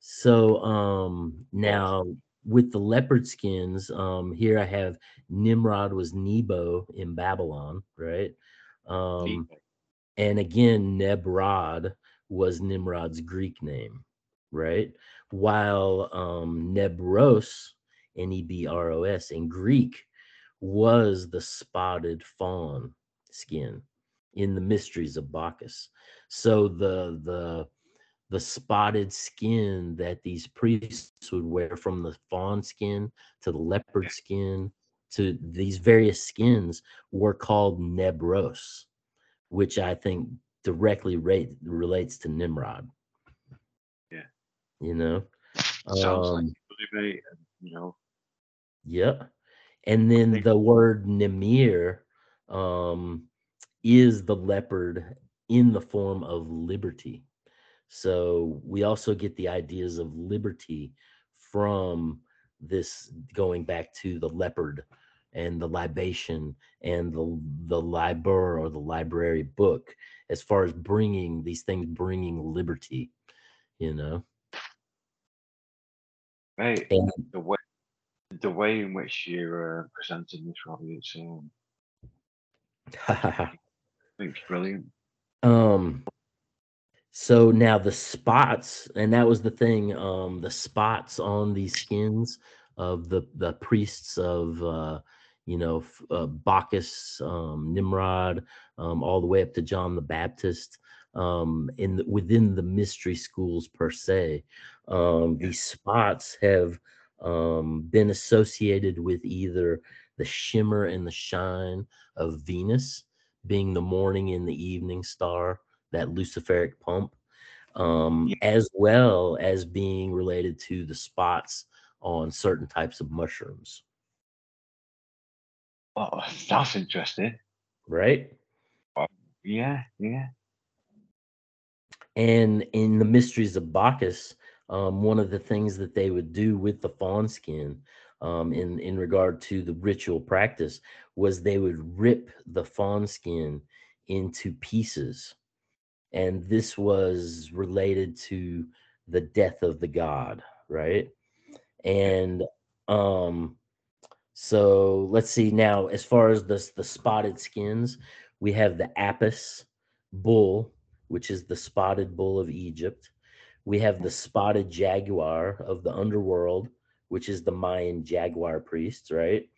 So um now with the leopard skins, um here I have Nimrod was Nebo in Babylon, right? Um and again Nebrod was Nimrod's Greek name, right? While um Nebros, N E B R O S in Greek was the spotted fawn skin in the mysteries of Bacchus. So the the the spotted skin that these priests would wear from the fawn skin to the leopard skin to these various skins were called nebros which i think directly rate, relates to nimrod Yeah. you know Sounds like um, mate. You know, Yep. And then the word Nemir um, is the leopard in the form of liberty. So we also get the ideas of liberty from this going back to the leopard and the libation and the the liber or the library book as far as bringing these things bringing liberty you know mate. and The way, the way in which you're uh, presenting this, Robby, it's um, I *laughs* think it's brilliant. Um so now the spots, and that was the thing, um, the spots on these skins of the the priests of uh you know uh, Bacchus, um, Nimrod, um, all the way up to John the Baptist, um, in the, within the mystery schools per se. Um, these spots have um, been associated with either the shimmer and the shine of Venus, being the morning and the evening star, that luciferic pump, um, Yeah. as well as being related to the spots on certain types of mushrooms, Oh, *laughs* that's interesting. right? Yeah, yeah. And in the mysteries of Bacchus, um, one of the things that they would do with the fawn skin um, in, in regard to the ritual practice was they would rip the fawn skin into pieces. And this was related to the death of the god, right? And um, so let's see now, as far as the, the spotted skins, we have the Apis bull, which is the spotted bull of Egypt. We have the spotted jaguar of the underworld, which is the Mayan jaguar priests, right?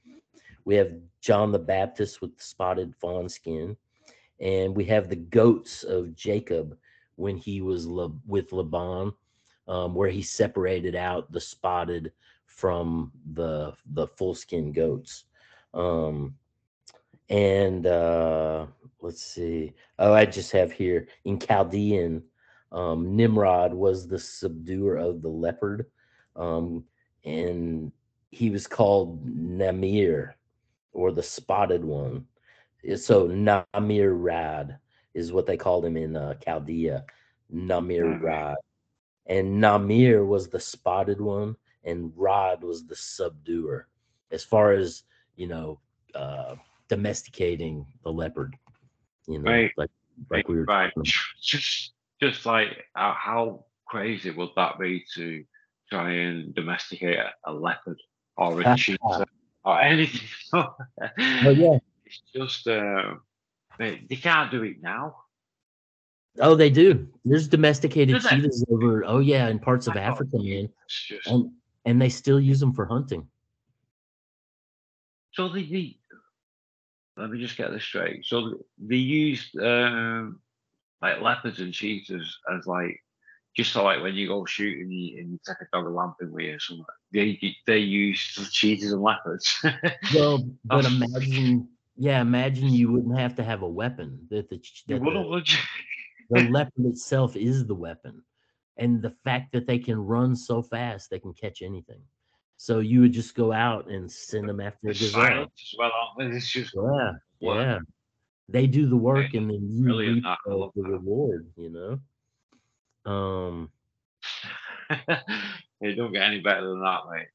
We have John the Baptist with the spotted fawn skin. And we have the goats of Jacob when he was with Laban, um, where he separated out the spotted from the the full skin goats. Um, and uh, let's see. Oh, I just have here in Chaldean, um, Nimrod was the subduer of the leopard, um, and he was called Namir, or the spotted one. So Namir Rad is what they called him in uh, Chaldea. Namir Rad, and Namir was the spotted one, and Rod was the subduer. As far as you know, uh, domesticating the leopard. You know, Right. like like we were right. Just, just like uh, how crazy would that be to try and domesticate a, a leopard or a cheetah or anything? *laughs* Oh yeah. It's just, uh, they, they can't do it now. Oh, they do. There's domesticated Do cheetahs over. Oh yeah, in parts of I Africa, man, just and and they still use them for hunting. so they, they let me just get this straight. So they used um, like leopards and cheetahs as like just so like when you go shooting you, and you take a dog lamping with you or something. They they use cheetahs and leopards. *laughs* Well, but imagine, yeah, imagine you wouldn't have to have a weapon. That the that the, *laughs* the leopard itself is the weapon, and the fact that they can run so fast, they can catch anything. So you would just go out and send them after a It's gazelle. as well? It's just Yeah, yeah. They do the work, and then you Brilliant, reap the, the reward. You know. Um. *laughs* they don't get any better than that, mate.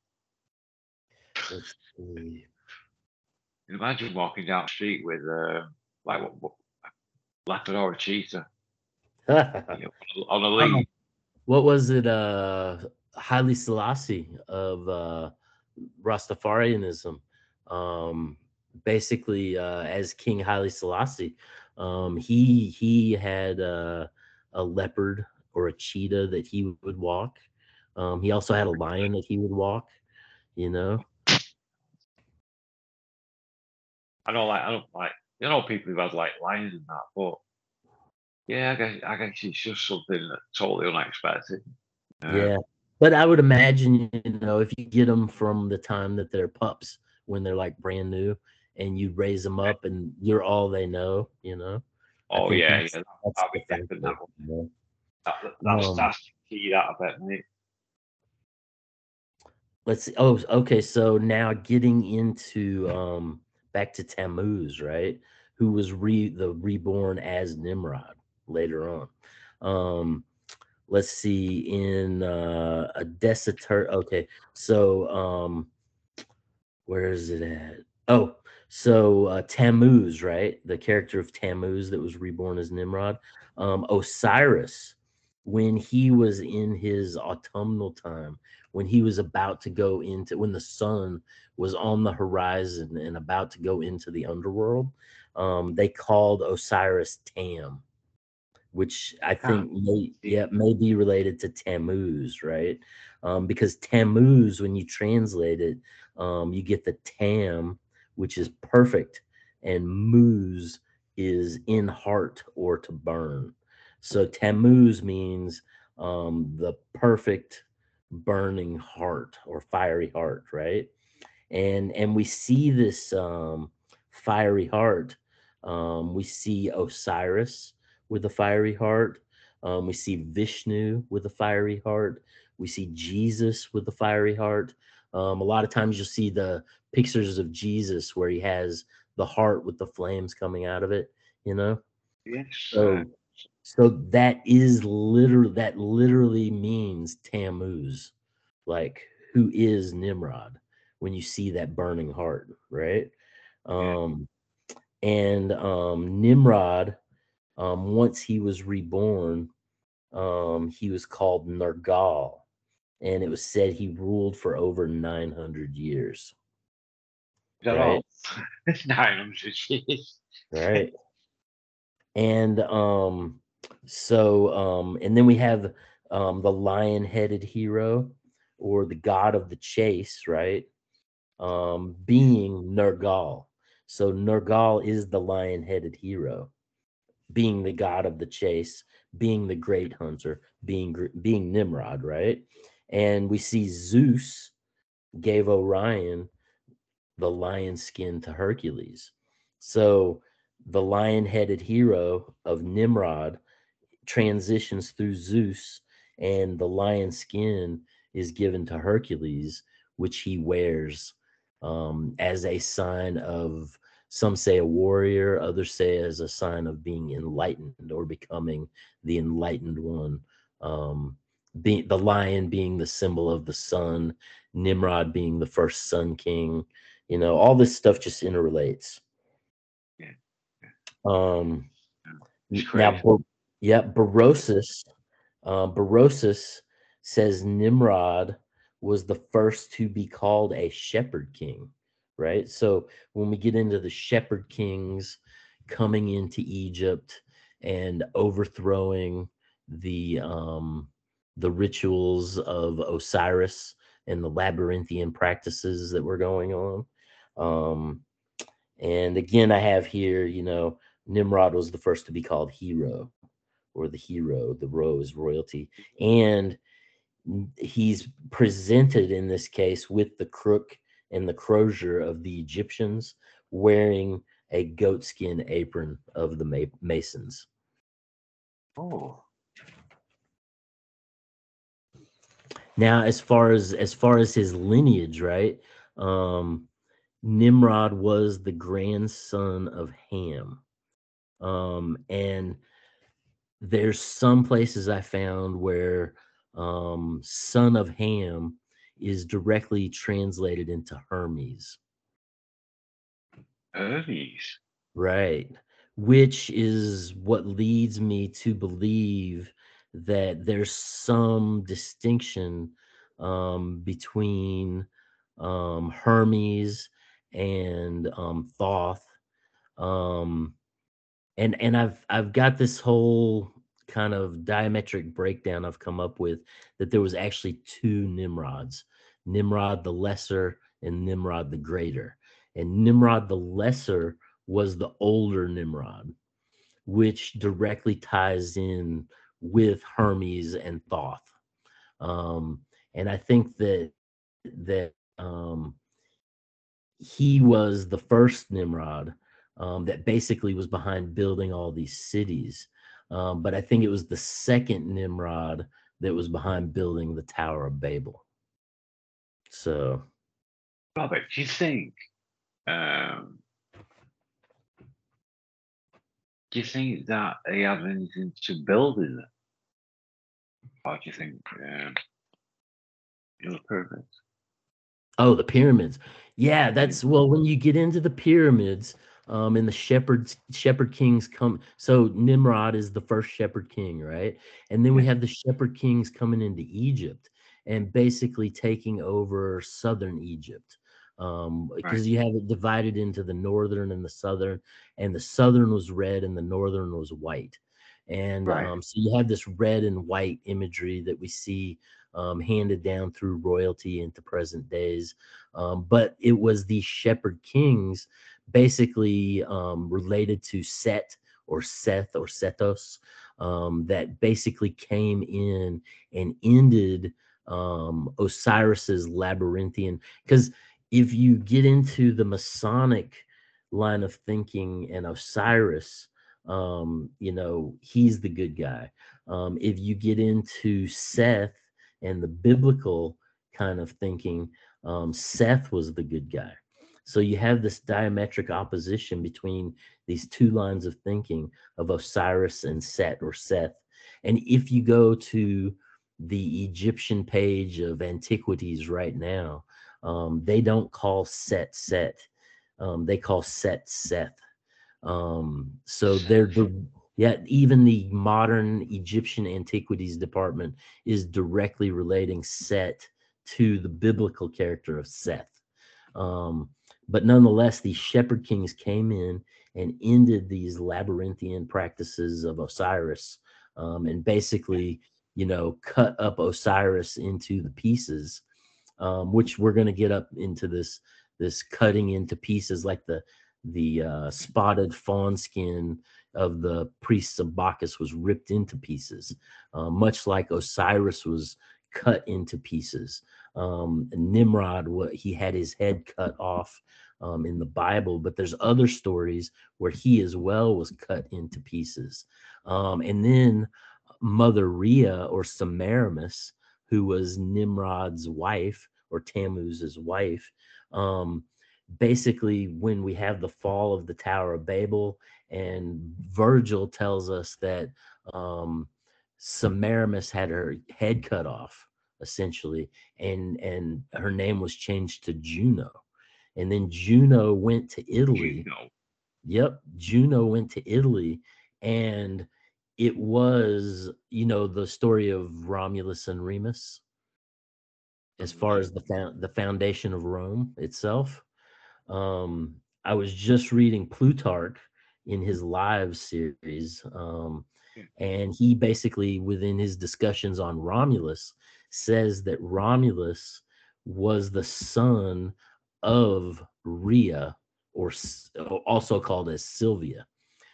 Let's see. Imagine walking down the street with uh, like what, what, leopard or a cheetah *laughs* you know, on a lead. what was it? Uh, Haile Selassie of uh, Rastafarianism. Um, basically, uh, as King Haile Selassie, um, he he had uh, a leopard or a cheetah that he would walk. Um, he also had a lion that he would walk. You know. I don't like I don't like you know people who've had like lions and that, but yeah, I guess I guess it's just something totally unexpected. Uh, Yeah. But I would imagine, you know, if you get them from the time that they're pups, when they're like brand new, and you raise them up and you're all they know, you know. Oh yeah, that's- yeah. That's That'd be that. That, that's Um, that's key that I bet, mate. Let's see. Oh, okay. So now getting into um back to Tammuz, right? Who was re the reborn as Nimrod later on. Um let's see in uh a Desatir okay. So um where is it at? Oh, so uh Tammuz, right? The character of Tammuz that was reborn as Nimrod. Um Osiris when he was in his autumnal time when he was about to go into when the sun was on the horizon and about to go into the underworld um they called osiris tam which i think may yeah may be related to tammuz right? Um because tammuz when you translate it um you get the tam which is perfect and muz is in heart or to burn so tammuz means um the perfect burning heart or fiery heart right? And and we see this um fiery heart. Um we see osiris with a fiery heart. Um we see vishnu with a fiery heart. We see jesus with a fiery heart. Um a lot of times you'll see the pictures of jesus where he has the heart with the flames coming out of it you know? Yes. so so that is literally that literally means Tammuz, like who is Nimrod when you see that burning heart, right? Um and um Nimrod um once he was reborn, um he was called Nergal and it was said he ruled for over 900 years, right. all? *laughs* Nine hundred years. right? and um so um and then we have um the lion-headed hero or the god of the chase right um being nergal so nergal is the lion-headed hero being the god of the chase, being the great hunter, being being Nimrod, right? And we see Zeus gave Orion the lion skin to Hercules. So the lion headed hero of Nimrod transitions through Zeus, and the lion skin is given to Hercules, which he wears um, as a sign of some say a warrior, others say as a sign of being enlightened or becoming the enlightened one. Um, the, the lion being the symbol of the sun, Nimrod being the first sun king. You know, all this stuff just interrelates. Yeah. Um, now, yeah, Berosus, uh, Berosus says Nimrod was the first to be called a shepherd king, right? So when we get into the shepherd kings coming into Egypt and overthrowing the um, the rituals of Osiris and the labyrinthian practices that were going on. Um, and again, I have here, you know, Nimrod was the first to be called hero or the hero, the rose royalty. And he's presented in this case with the crook and the crozier of the Egyptians wearing a goatskin apron of the ma- Masons. Oh, Now, as far as as far as his lineage, right? Um, Nimrod was the grandson of Ham, um, and there's some places I found where um, son of Ham is directly translated into Hermes, Hermes. right? Which is what leads me to believe that there's some distinction um, between um, Hermes and um, Thoth. Um, and and I've I've got this whole kind of diametric breakdown I've come up with that there was actually two Nimrods, Nimrod the lesser and Nimrod the greater. And Nimrod the lesser was the older Nimrod, which directly ties in with Hermes and Thoth. Um, and I think that that um, he was the first Nimrod um, that basically was behind building all these cities. Um, but I think it was the second Nimrod that was behind building the Tower of Babel. So Robert, do you think? Um, do you think that he had anything to build in it? Or do you think um, the pyramids? Oh, the pyramids. Yeah, that's well when you get into the pyramids, um, and the shepherds shepherd kings come. So Nimrod is the first shepherd king, right? And then we have the shepherd kings coming into Egypt and basically taking over southern Egypt. Um, because you have it divided into the northern and the southern, and the southern was red and the northern was white. And Right. um, so you have this red and white imagery that we see um, handed down through royalty into present days. Um, but it was the shepherd kings basically um, related to Set or Seth or Sethos um, that basically came in and ended um, Osiris's labyrinthian. Because if you get into the Masonic line of thinking and Osiris, um, you know, he's the good guy. Um, if you get into Seth and the biblical kind of thinking, um, Seth was the good guy. So you have this diametric opposition between these two lines of thinking of Osiris and Set or Seth. And if you go to the Egyptian page of antiquities right now, um, they don't call Set Set, um, they call Set Seth. Um, so they're the yeah, even the modern Egyptian antiquities department is directly relating Set to the biblical character of Seth. Um, but nonetheless, these shepherd kings came in and ended these labyrinthian practices of Osiris um, and basically, you know, cut up Osiris into the pieces, um, which we're going to get up into this this cutting into pieces like the the uh, spotted fawn skin of the priests of Bacchus was ripped into pieces, uh, much like Osiris was cut into pieces. Um, Nimrod, what he had his head cut off um, in the Bible, but there's other stories where he as well was cut into pieces. Um, and then Mother Rhea or Semiramis, who was Nimrod's wife or Tammuz's wife, um, basically when we have the fall of the Tower of Babel, and Virgil tells us that um, Semiramis had her head cut off essentially, and and her name was changed to Juno, and then Juno went to Italy. Juno. Yep, Juno went to Italy, and it was you know the story of Romulus and Remus as far as the found the foundation of Rome itself. Um, I was just reading Plutarch in his live series, um, and he basically, within his discussions on Romulus, says that Romulus was the son of Rhea, or also called as Sylvia.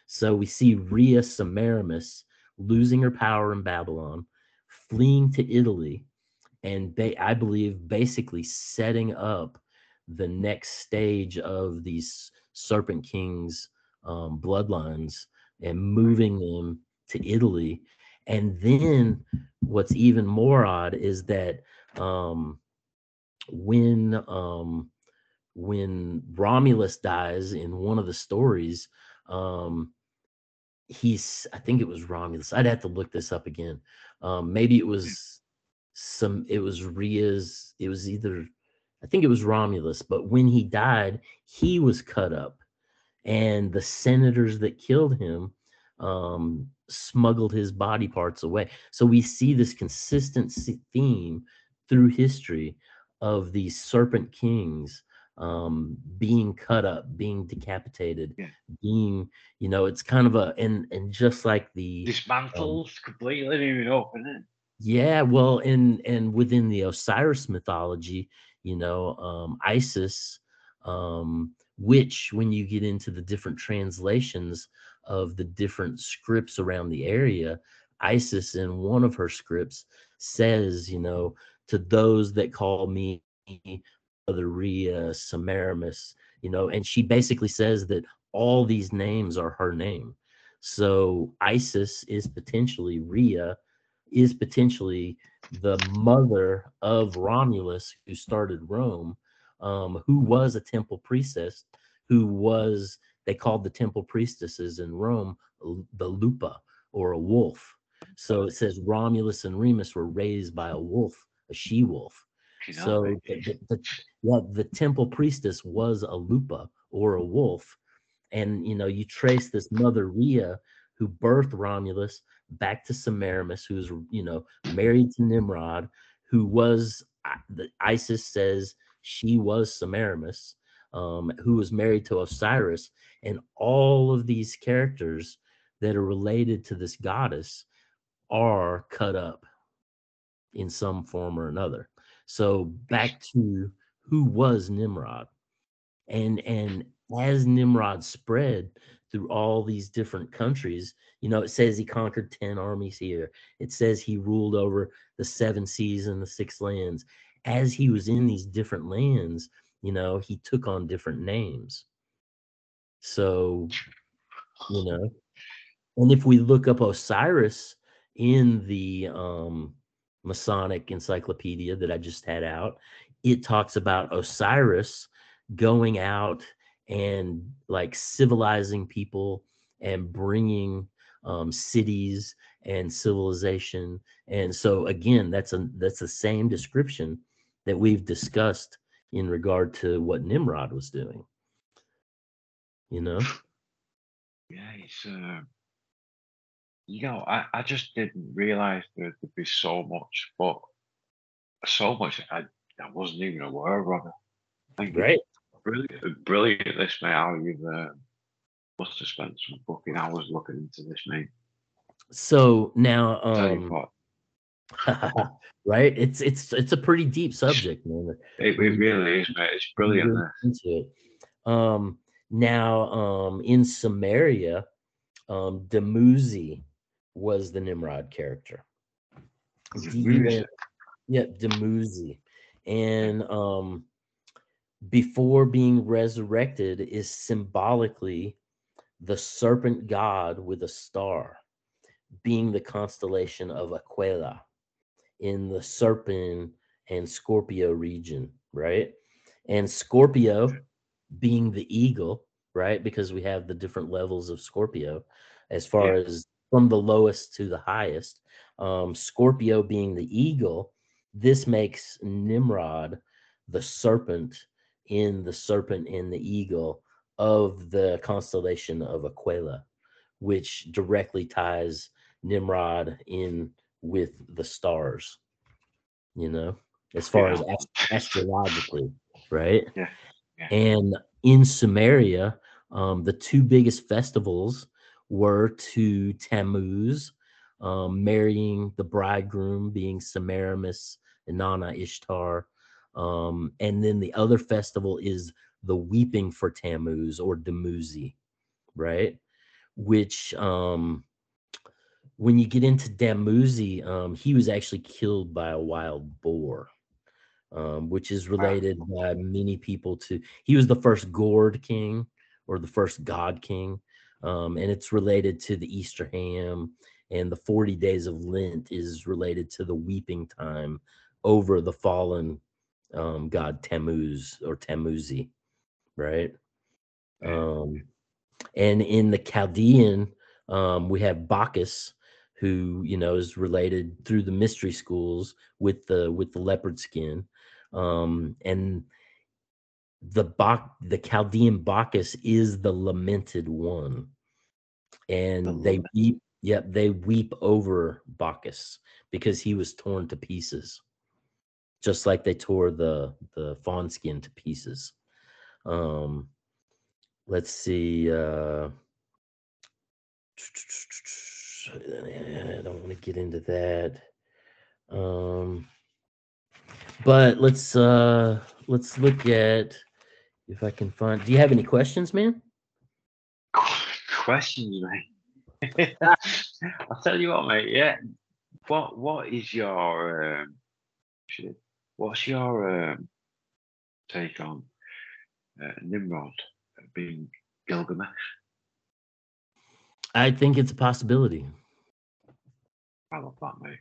So we see Rhea Semiramis losing her power in Babylon, fleeing to Italy, and ba- I believe basically setting up the next stage of these Serpent Kings um, bloodlines and moving them to Italy. And then what's even more odd is that um, when um, when Romulus dies in one of the stories, um, he's I think it was Romulus. I'd have to look this up again. Um, maybe it was some. It was Rhea's. It was either I think it was Romulus. But when he died, he was cut up, and the senators that killed him um, smuggled his body parts away. So we see this consistent theme through history of these serpent kings um being cut up being decapitated Yeah. being you know it's kind of a and and just like the Dismantled completely, leaving up, isn't it? yeah well and and within the osiris mythology you know um isis um which when you get into the different translations of the different scripts around the area isis in one of her scripts says you know to those that call me Mother Rhea, Semiramis, you know, and she basically says that all these names are her name. So Isis is potentially Rhea, is potentially the mother of Romulus, who started Rome, um, who was a temple priestess, who was they called the temple priestesses in Rome the lupa or a wolf. So it says Romulus and Remus were raised by a wolf, a she wolf. You know, So the, the, the, the temple priestess was a lupa or a wolf, and you know you trace this mother Rhea who birthed Romulus back to Semiramis, who's you know married to Nimrod, who was the Isis says she was Semiramis, um, who was married to Osiris, and all of these characters that are related to this goddess are cut up in some form or another. So back to who was Nimrod, and and as Nimrod spread through all these different countries, you know, it says he conquered ten armies here. It says he ruled over the seven seas and the six lands. As he was in these different lands, you know, he took on different names. So, you know, and if we look up Osiris in the um, Masonic encyclopedia that I just had out, it talks about Osiris going out and like civilizing people and bringing um, cities and civilization. And so again, that's a that's the same description that we've discussed in regard to what Nimrod was doing. You know, yeah, it's uh, you know, I, I just didn't realize there'd be so much, but so much I, I wasn't even aware of it. Right? Brilliant, brilliant this, mate. How you've uh, must have spent some fucking hours looking into this, mate. So now, um, right? It's it's it's a pretty deep subject, man. it, it really is, mate. It's brilliant. into it. Um, now, um, in Sumeria, um, Dumuzi was the Nimrod character. D-U-N- Yep, Dumuzi. And um before being resurrected is symbolically the serpent god with a star being the constellation of Aquila in the serpent and Scorpio region, right? And Scorpio being the eagle, right? Because we have the different levels of Scorpio as far Yeah. as from the lowest to the highest. Um, Scorpio being the eagle, this makes Nimrod the serpent in the serpent and the eagle of the constellation of Aquila, which directly ties Nimrod in with the stars, you know, as far as Yeah. ast- astrologically, right? Yeah, yeah. And in Sumeria, um, the two biggest festivals were to Tammuz, um, marrying the bridegroom being Semiramis and Nana Ishtar. Um, and then the other festival is the weeping for Tammuz or Dumuzi, right? Which um when you get into Damuzi, um, he was actually killed by a wild boar, um, which is related by many people to. He was the first gourd king or the first god king, um, and it's related to the Easter ham. And the 40 days of Lent is related to the weeping time over the fallen um, god Tammuz or Tamuzi, right? Um, and in the Chaldean, um, we have Bacchus, who you know is related through the mystery schools with the with the leopard skin, um, and the Bach the Chaldean Bacchus is the lamented one, and The they weep. Yep, they weep over Bacchus because he was torn to pieces, just like they tore the the fawn skin to pieces. Um, let's see. Uh, I don't want to get into that. Um, but let's uh let's look at if I can find. Do you have any questions, man? Questions, mate. *laughs* I'll tell you what, mate. Yeah. What What is your um, shit? What's your um, take on uh, Nimrod being Gilgamesh? I think it's a possibility. I love that, mate.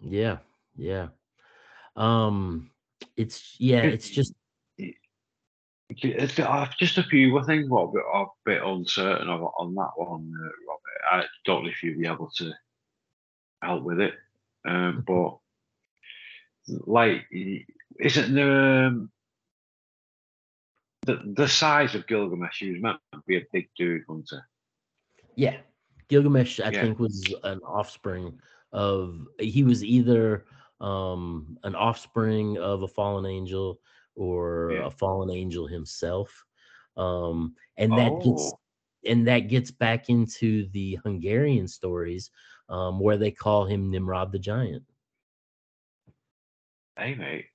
Yeah, yeah. Um, it's yeah, it's just It's, uh, just a few. I think what we're a bit uncertain of, on that one, uh, Robert. I don't know if you'd be able to help with it, um, but like, isn't there um, the the size of Gilgamesh? He was meant to be a big dude, wasn't Yeah, Gilgamesh, I Yeah. think, was an offspring of. He was either um, an offspring of a fallen angel or Yeah. a fallen angel himself, um, and that gets Oh. and that gets back into the Hungarian stories um, where they call him Nimrod the Giant. Hey, mate.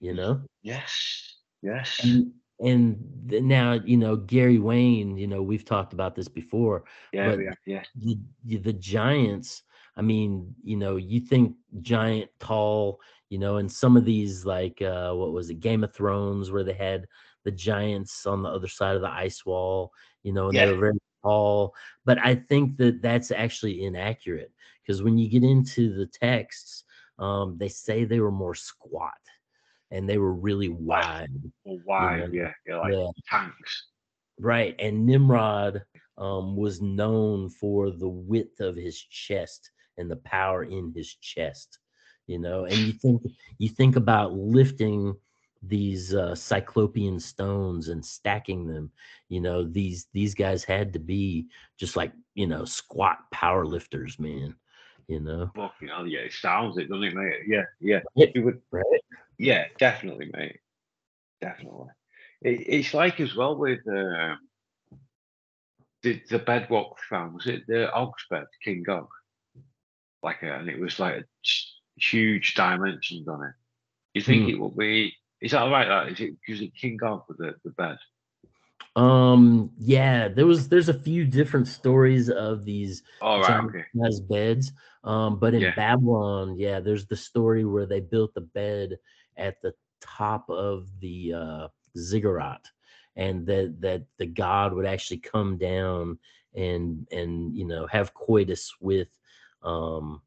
You know, Yes. Yes. and and now you know Gary Wayne. You know, we've talked about this before. yeah. but- yeah. the the giants i mean you know you think giant tall you know and some of these like uh what was it game of thrones where they had the giants on the other side of the ice wall you know and they Yeah. were very tall but i think that that's actually inaccurate because when you get into the texts um they say they were more squat and they were really wide Wide, why? know, Yeah. Yeah. Like yeah tanks. Right. And Nimrod um, was known for the width of his chest and the power in his chest. You know, and you think you think about lifting these uh, cyclopean stones and stacking them. You know, these these guys had to be just like you know squat power lifters, man. You know, Fucking hell, yeah. It sounds it, doesn't it, mate? Yeah. Yeah. Right. It would. right? Yeah, definitely, mate. Definitely. It, it's like as well with uh, the the bedrock found. Was it the Og's bed, King Og? Like, a, and it was like a huge dimensions on it. You think Hmm. it will be? Is that right? That is it? Is it King Og with the, the bed? Um, yeah, there was there's a few different stories of these All right, giant okay. beds. Um, but in Yeah. Babylon, yeah, there's the story where they built the bed at the top of the uh ziggurat, and that that the god would actually come down and and you know have coitus with um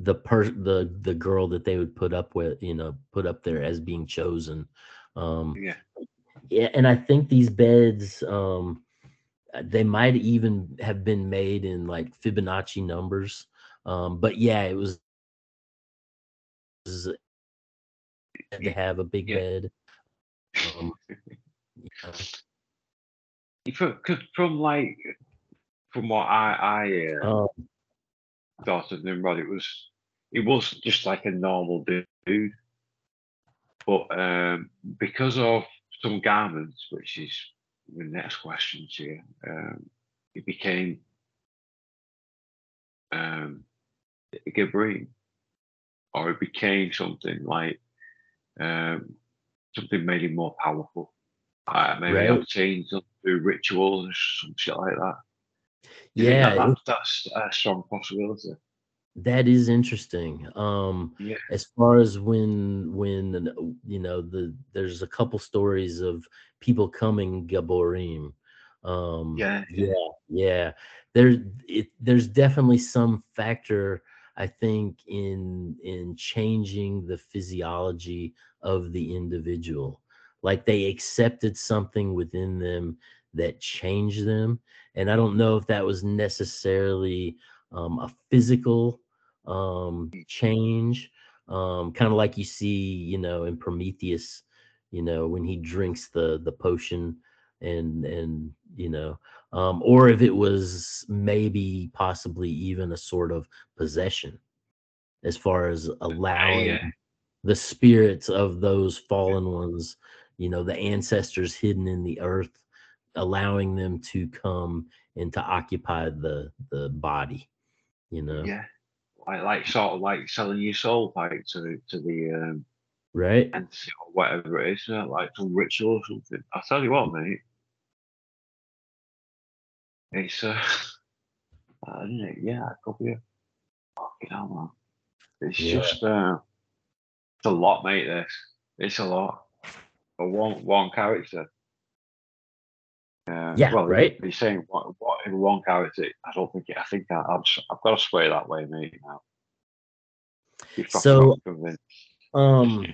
the per the the girl that they would put up with you know put up there as being chosen um Yeah. yeah and i think these beds um uh, they might even have been made in like fibonacci numbers um but yeah it was was- had to have a big Yeah. bed um yeah. *laughs* From, 'cause from like from what I I uh, um, thought of Nimrod, it was it was just like a normal dude, but um, because of some garments, which is the next question here, um, it became um, a Gabrine, or it became something like um, something made him more powerful. Uh, maybe Right. some through rituals or some shit like that. Do yeah that, it- that's, that's a strong possibility. That is interesting. Um, Yeah. as far as when when uh, you know the there's a couple stories of people coming Gibborim. Um, Yeah, yeah, yeah. There, it, there's definitely some factor I think in in changing the physiology of the individual. Like they accepted something within them that changed them, and I don't know if that was necessarily um, a physical um, change, um, kind of like you see, you know, in Prometheus, you know, when he drinks the the potion, and and you know, um, or if it was maybe possibly even a sort of possession, as far as allowing yeah. the spirits of those fallen ones, you know, the ancestors hidden in the earth, allowing them to come and to occupy the the body, you know. Yeah, like like sort of like selling your soul like to to the um, right? or whatever it is, like some ritual or something. I tell you what, mate, it's uh, uh isn't it? Yeah, it could be a fucking hell, man. It's Yeah. just uh, it's a lot, mate. This it's a lot for one one character. Uh, Yeah, well, right. He's saying what, what in one character. I don't think. I think I, s- I've got to sway that way, mate. Now. You've got to So- Um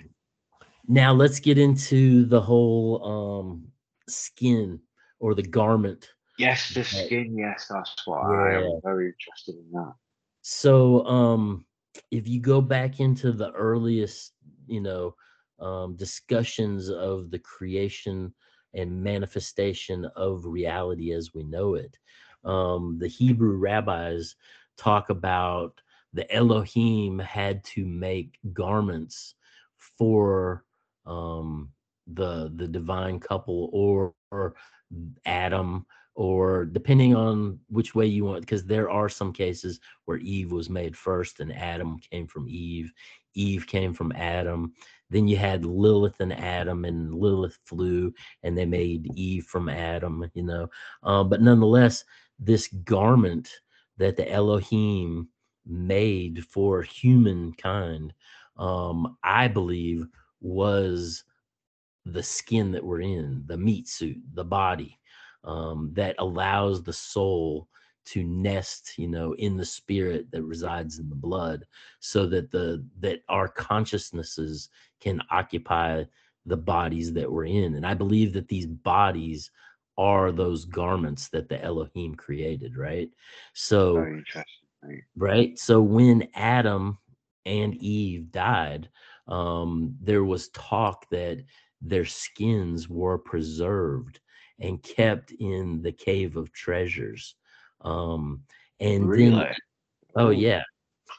now let's get into the whole um skin or the garment. Yes, the skin. Yes, that's what I am very interested in that. So um if you go back into the earliest, you know, um discussions of the creation and manifestation of reality as we know it, um the Hebrew rabbis talk about the Elohim had to make garments for um the the divine couple or, or Adam or depending on which way you want because there are some cases where Eve was made first and Adam came from Eve Eve came from Adam. Then you had Lilith and Adam and Lilith flew and they made Eve from Adam you know. Um, but nonetheless this garment that the Elohim made for humankind um, I believe was the skin that we're in, the meat suit, the body um, that allows the soul to nest, you know, in the spirit that resides in the blood, so that the that our consciousnesses can occupy the bodies that we're in. And I believe that these bodies are those garments that the Elohim created, right? So right so when adam and eve died um there was talk that their skins were preserved and kept in the cave of treasures um and then oh yeah.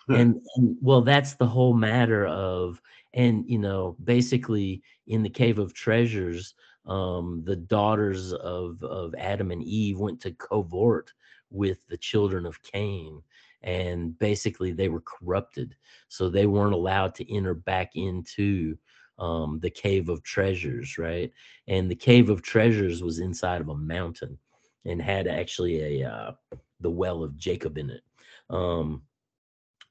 And, and well that's the whole matter of and you know basically in the cave of treasures um the daughters of of adam and eve went to covert with the children of cain and basically they were corrupted. So they weren't allowed to enter back into um, the cave of treasures, right? And the cave of treasures was inside of a mountain and had actually a uh, the well of Jacob in it, um,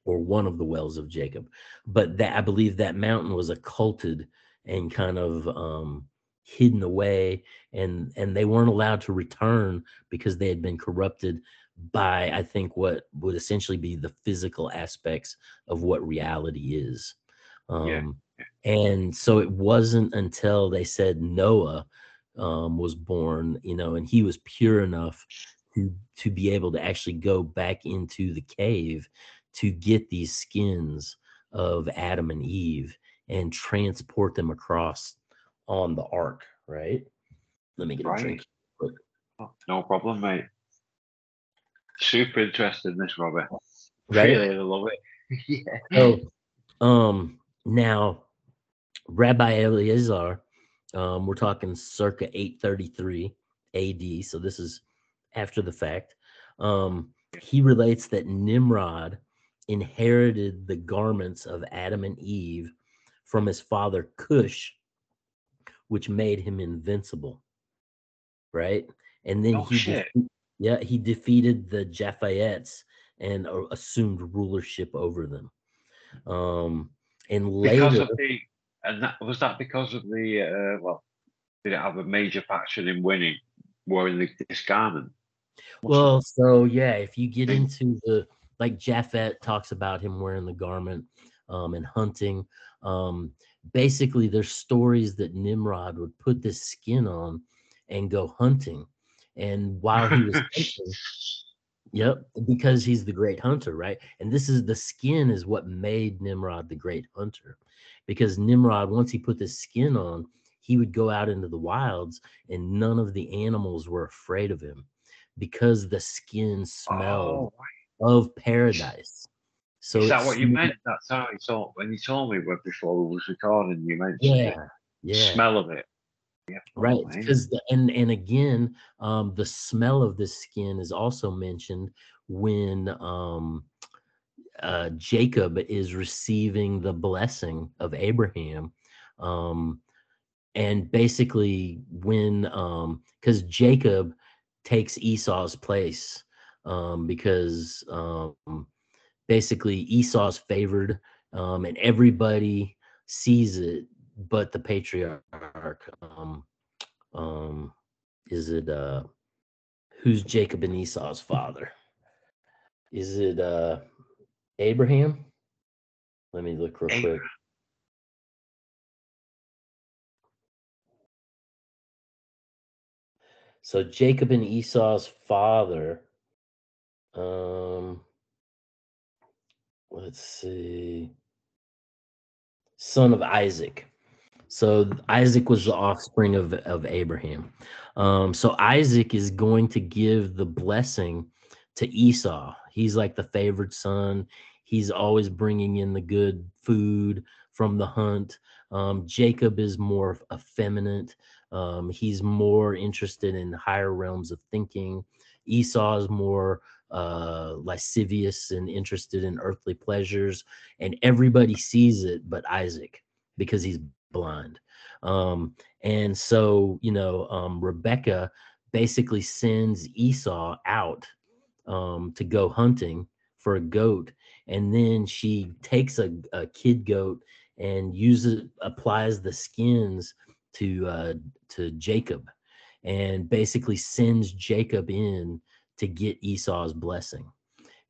or one of the wells of Jacob. But that I believe that mountain was occulted and kind of um, hidden away, and and they weren't allowed to return because they had been corrupted by I think what would essentially be the physical aspects of what reality is. Um, Yeah. And so it wasn't until they said Noah um, was born, you know, and he was pure enough to to be able to actually go back into the cave to get these skins of Adam and Eve and transport them across on the ark, right? Let me get a Right. drink. quick. Oh, no problem, mate. Super interested in this, Robert. Right? Really love it. *laughs* yeah. So, um, now Rabbi Eleazar, um, we're talking circa 833 AD, so this is after the fact. Um, he relates that Nimrod inherited the garments of Adam and Eve from his father Cush, which made him invincible. Right, and then Oh, he defe- yeah he defeated the Japhaites and uh, assumed rulership over them. Um, and Because later, of the, and that was that because of the, uh, well, did it have a major passion in winning, wearing the, this garment? well, so yeah, if you get into the like Japhet talks about him wearing the garment um, and hunting. Um, basically, there's stories that Nimrod would put this skin on and go hunting, and while he was *laughs* hunting, Yep, because he's the great hunter, right? And this is the skin is what made Nimrod the great hunter. Because Nimrod, once he put the skin on, he would go out into the wilds and none of the animals were afraid of him because the skin smelled Oh, of paradise. So is that what you meant? That's how you told when you told me before we was recording. You mentioned. Yeah, yeah. smell of it. Yeah, right oh, because the, and and again um the smell of the skin is also mentioned when um uh jacob is receiving the blessing of abraham um and basically when um because jacob takes esau's place um because um basically esau's favored um and everybody sees it but the patriarch um um is it uh who's jacob and esau's father? Is it uh abraham? Let me look real quick. So jacob and esau's father um let's see. Son of isaac. So Isaac was the offspring of, of Abraham. Um, so Isaac is going to give the blessing to Esau. He's like the favored son. He's always bringing in the good food from the hunt. Um, Jacob is more effeminate. Um, he's more interested in higher realms of thinking. Esau is more uh, lascivious and interested in earthly pleasures. And everybody sees it but Isaac because he's blind. Um, and so, you know, um, Rebecca basically sends Esau out um, to go hunting for a goat. And then she takes a, a kid goat and uses applies the skins to uh, to Jacob, and basically sends Jacob in to get Esau's blessing.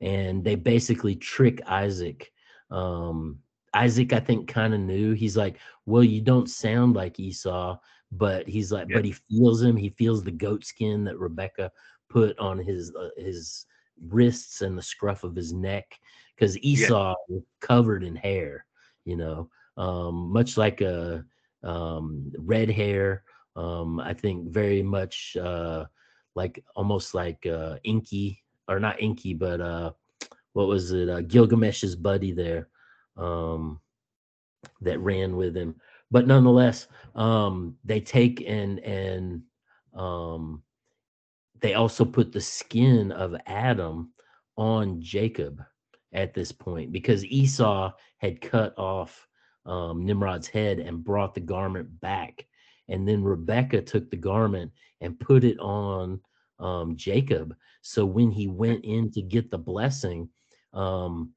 And they basically trick Isaac. Um, Isaac, I think, kind of knew. He's like, well, you don't sound like Esau, but he's like, Yeah. but he feels him. He feels the goat skin that Rebecca put on his uh, his wrists and the scruff of his neck, because Esau was covered in hair. You know, um, much like a um, red hair. Um, I think very much uh, like almost like uh, Inky or not Inky, but uh, what was it? Uh, Gilgamesh's buddy there um, that ran with him. But nonetheless, um, they take and and um, they also put the skin of Adam on Jacob at this point because Esau had cut off um, Nimrod's head and brought the garment back. And then Rebecca took the garment and put it on um, Jacob. So when he went in to get the blessing, um,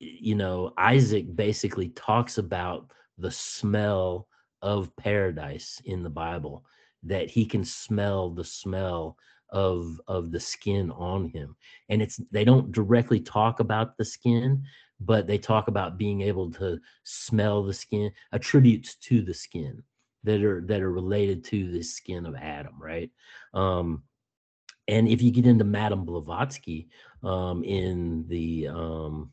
you know, Isaac basically talks about the smell of paradise in the Bible, that he can smell the smell of of the skin on him. And it's they don't directly talk about the skin but they talk about being able to smell the skin attributes to the skin that are that are related to the skin of adam right? Um and if you get into madame blavatsky um in the um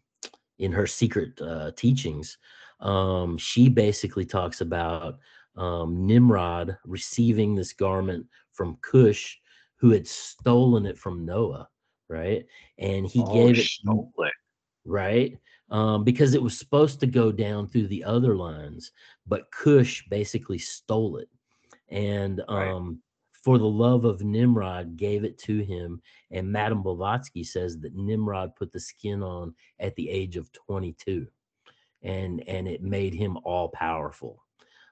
in her secret uh teachings um she basically talks about um nimrod receiving this garment from cush who had stolen it from Noah, right? And he Oh, gave it it. right um, because it was supposed to go down through the other lines, but Cush basically stole it, and Right. um, for the love of Nimrod, gave it to him. And Madame Blavatsky says that Nimrod put the skin on at the age of 22, and and it made him all powerful.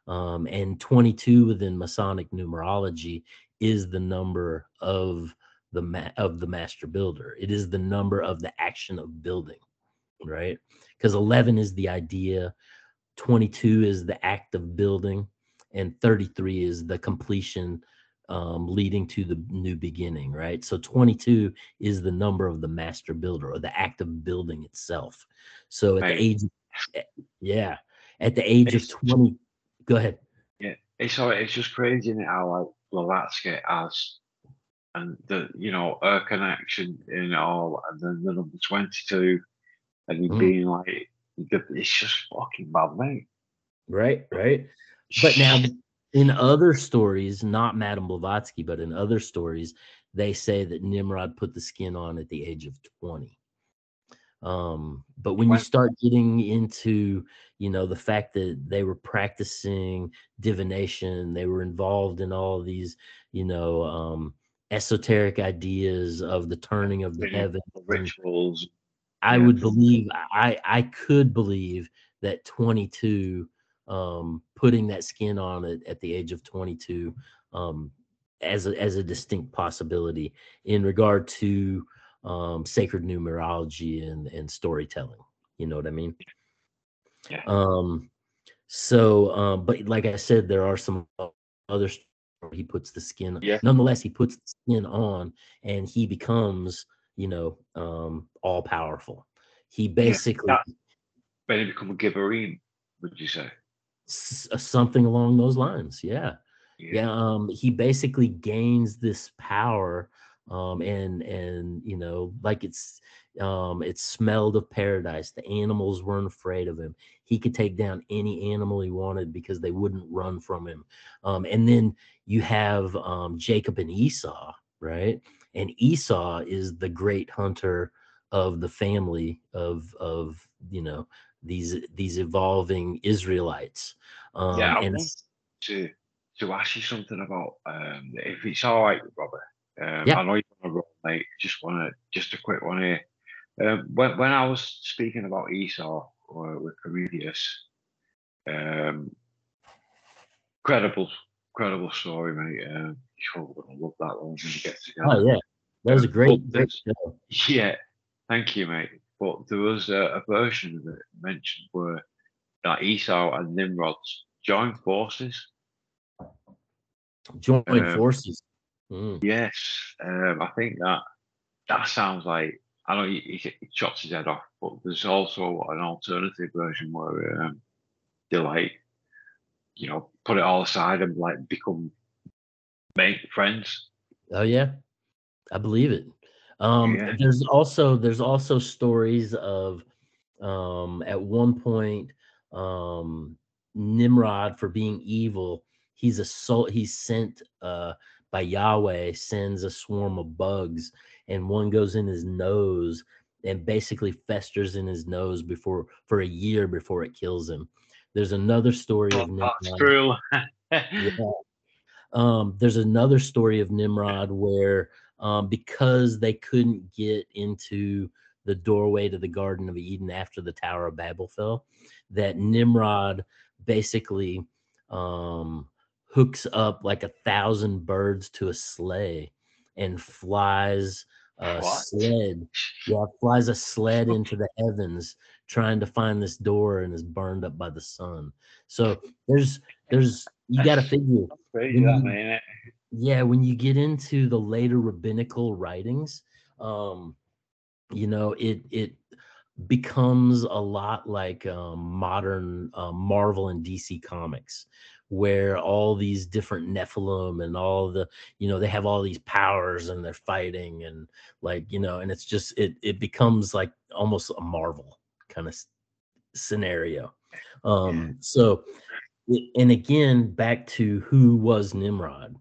Um, and 22 within Masonic numerology is the number of the ma- of the master builder. It is the number of the action of building, right? Because 11 is the idea, 22 is the act of building, and 33 is the completion um, leading to the new beginning, right? So 22 is the number of the master builder or the act of building itself. So at Right. the age, eh, yeah, at the age of 20, go ahead. Yeah, It's all, it's just crazy isn't it, how like Blavatsky as and the you know her connection in all and then the number 22 and Mm. being like it's just fucking bad mate Right, right. But now, in other stories, not Madame Blavatsky, but in other stories, they say that Nimrod put the skin on at the age of 20. Um, but when you start getting into, you know, the fact that they were practicing divination, they were involved in all these, you know, um, esoteric ideas of the turning of the heavens. rituals I Yeah. would believe I I could believe that 22 um putting that skin on it at the age of 22 um as a as a distinct possibility in regard to um sacred numerology and and storytelling you know what i mean? Yeah. um so um but like i said there are some other stories he puts the skin Yeah. nonetheless he puts the skin on and he becomes you know um all powerful he basically that- but it become a Gibberine, would you say? S- uh, something along those lines yeah. Yeah um he basically gains this power um and and you know like it's um it smelled of paradise. The animals weren't afraid of him. He could take down any animal he wanted because they wouldn't run from him. Um and then you have um jacob and esau right? And esau is the great hunter of the family of of you know these these evolving israelites. Um yeah, I and to to ask you something about um, if it's all right, Robert. Um, Yeah. I know you're on a roll, mate. Just want to just a quick one here. Um, when when I was speaking about Esau or with Cornelius, um, credible, credible story, mate. Um, you're gonna love that one when we get together. Oh yeah, that was a great, but great show. Yeah, thank you, mate. But there was a, a version of it mentioned where that Esau and Nimrod joined forces. Joined um, forces. Mm. Yes, um, I think that that sounds like I know he, he, he chops his head off, but there's also an alternative version where um, they like, you know, put it all aside and like become make friends. Oh yeah, I believe it. Um, Yeah. There's also there's also stories of um, at one point um, Nimrod for being evil. He's a soul. He's sent uh, by Yahweh sends a swarm of bugs, and one goes in his nose and basically festers in his nose before for a year before it kills him. There's another story of Oh, that's Nimrod. cruel. *laughs* Yeah. Um, there's another story of Nimrod where um, because they couldn't get into the doorway to the Garden of Eden after the Tower of Babel fell, that Nimrod basically um, hooks up like a thousand birds to a sleigh and flies a What? sled. Yeah, flies a sled into the heavens trying to find this door and is burned up by the sun. So there's there's you got to figure Crazy When you- man. yeah when you get into the later rabbinical writings um you know it it becomes a lot like um, modern uh, marvel and dc comics where all these different nephilim and all the you know they have all these powers and they're fighting and like you know and it's just it it becomes like almost a marvel kind of scenario. Um so and again back to who was nimrod.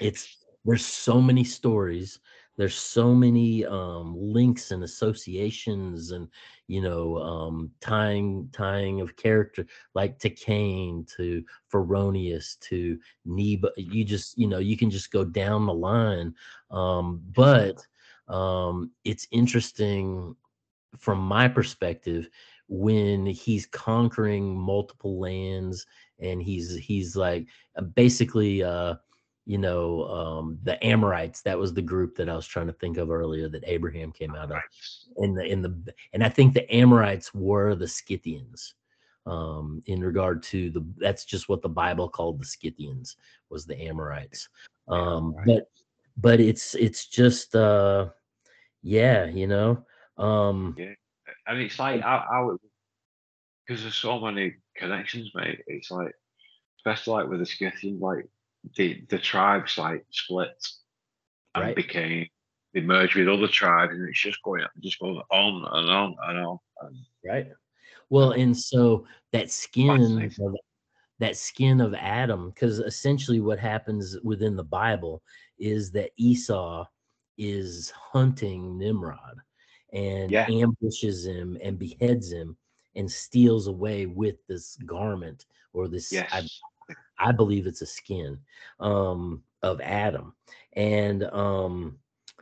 It's there's so many stories there's so many um links and associations and you know um tying tying of character like to cain to Phoroneus to Neba you just you know you can just go down the line um but um it's interesting from my perspective when he's conquering multiple lands and he's he's like uh, basically uh you know um the amorites that was the group that i was trying to think of earlier that abraham came out of in the in the and i think the amorites were the scythians um in regard to the that's just what the bible called the scythians was the amorites um right. but but it's it's just uh yeah you know um Yeah. And it's like I, I because there's so many connections, mate. It's like, especially like with the Scythians, like the the tribes like split and Right. became they merged with other tribes, and it's just going just going on and on and on. And right well and so that skin of, that skin of adam because essentially what happens within the bible is that esau is hunting nimrod and Yeah. ambushes him and beheads him and steals away with this garment or this yes, I believe it's a skin um, of Adam, and um,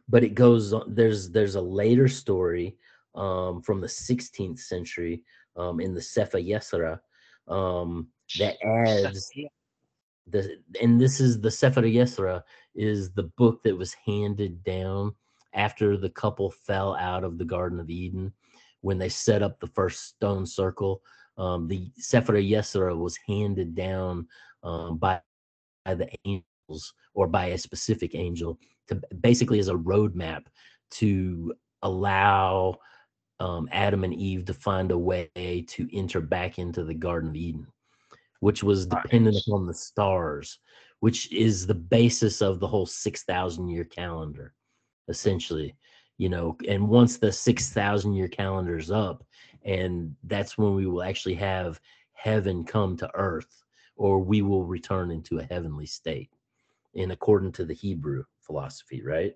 but it goes on. There's there's a later story um, from the 16th century um, in the Sefer Yesera um, that adds the and this is the Sefer Yesera is the book that was handed down after the couple fell out of the Garden of Eden when they set up the first stone circle. Um, the Sefer Yesera was handed down um, by, by the angels or by a specific angel to basically as a roadmap to allow um, Adam and Eve to find a way to enter back into the Garden of Eden, which was dependent Nice. upon the stars, which is the basis of the whole 6,000 year calendar, essentially. You know, and once the 6,000 year calendar is up, and that's when we will actually have heaven come to earth, or we will return into a heavenly state, in according to the Hebrew philosophy, right?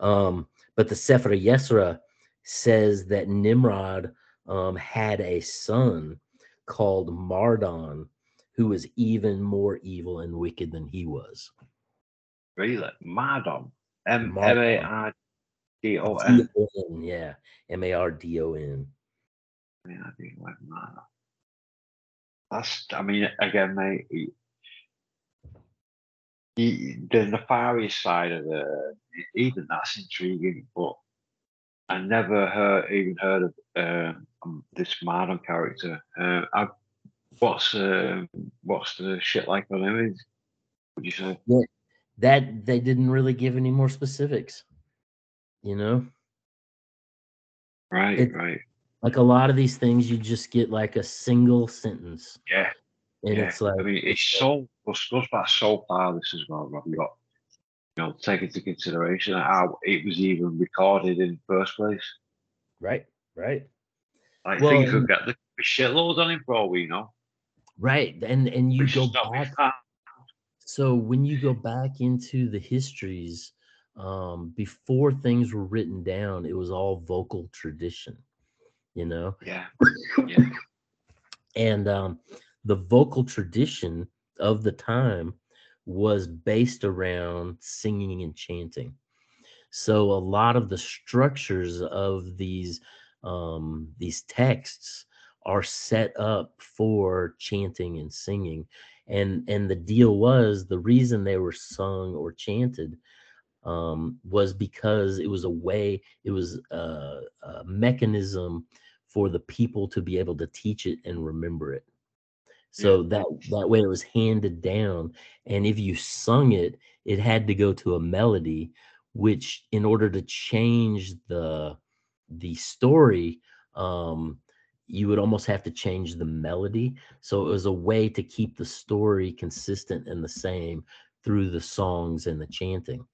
Um, but the Sefer Yesra says that Nimrod um, had a son called Mardon, who was even more evil and wicked than he was. really, Mardon, Mardon. M A R D O N. D-O-N, yeah, M A R D O N. I mean, I think like Mardon. That's, I mean, again, mate. he- he- the nefarious side of the even that's intriguing, but I never heard even heard of um, um, this Mardon character. Uh, I, what's uh, what's the shit like on him? Would you say? That they didn't really give any more specifics, you know. Right, It- right, Like a lot of these things, you just get like a single sentence, yeah, and yeah. it's like, I mean, it's so goes goes back so far. This as well, Rob. You got you know take into consideration how it was even recorded in the first place. right, right. Like Well, things could get the shitloads on him for all we know. Right. And and you go back so when you go back into the histories, um, before things were written down, it was all vocal tradition, you know? Yeah, *laughs* yeah, And um the vocal tradition of the time was based around singing and chanting. So a lot of the structures of these um, these texts are set up for chanting and singing, and and the deal was the reason they were sung or chanted um, was because it was a way, it was a, a mechanism for the people to be able to teach it and remember it. So that that way it was handed down, and if you sung it, it had to go to a melody, which in order to change the the story, um, you would almost have to change the melody. So it was a way to keep the story consistent and the same through the songs and the chanting.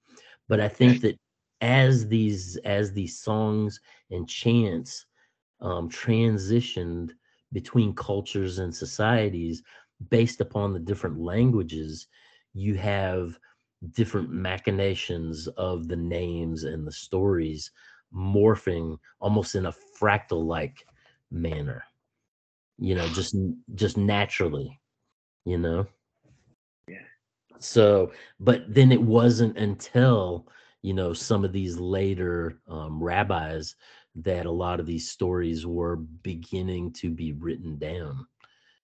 But I think that as these as these songs and chants um, transitioned between cultures and societies based upon the different languages, you have different machinations of the names and the stories morphing almost in a fractal like manner you know just just naturally you know Yeah. so but then it wasn't until you know some of these later um, rabbis that a lot of these stories were beginning to be written down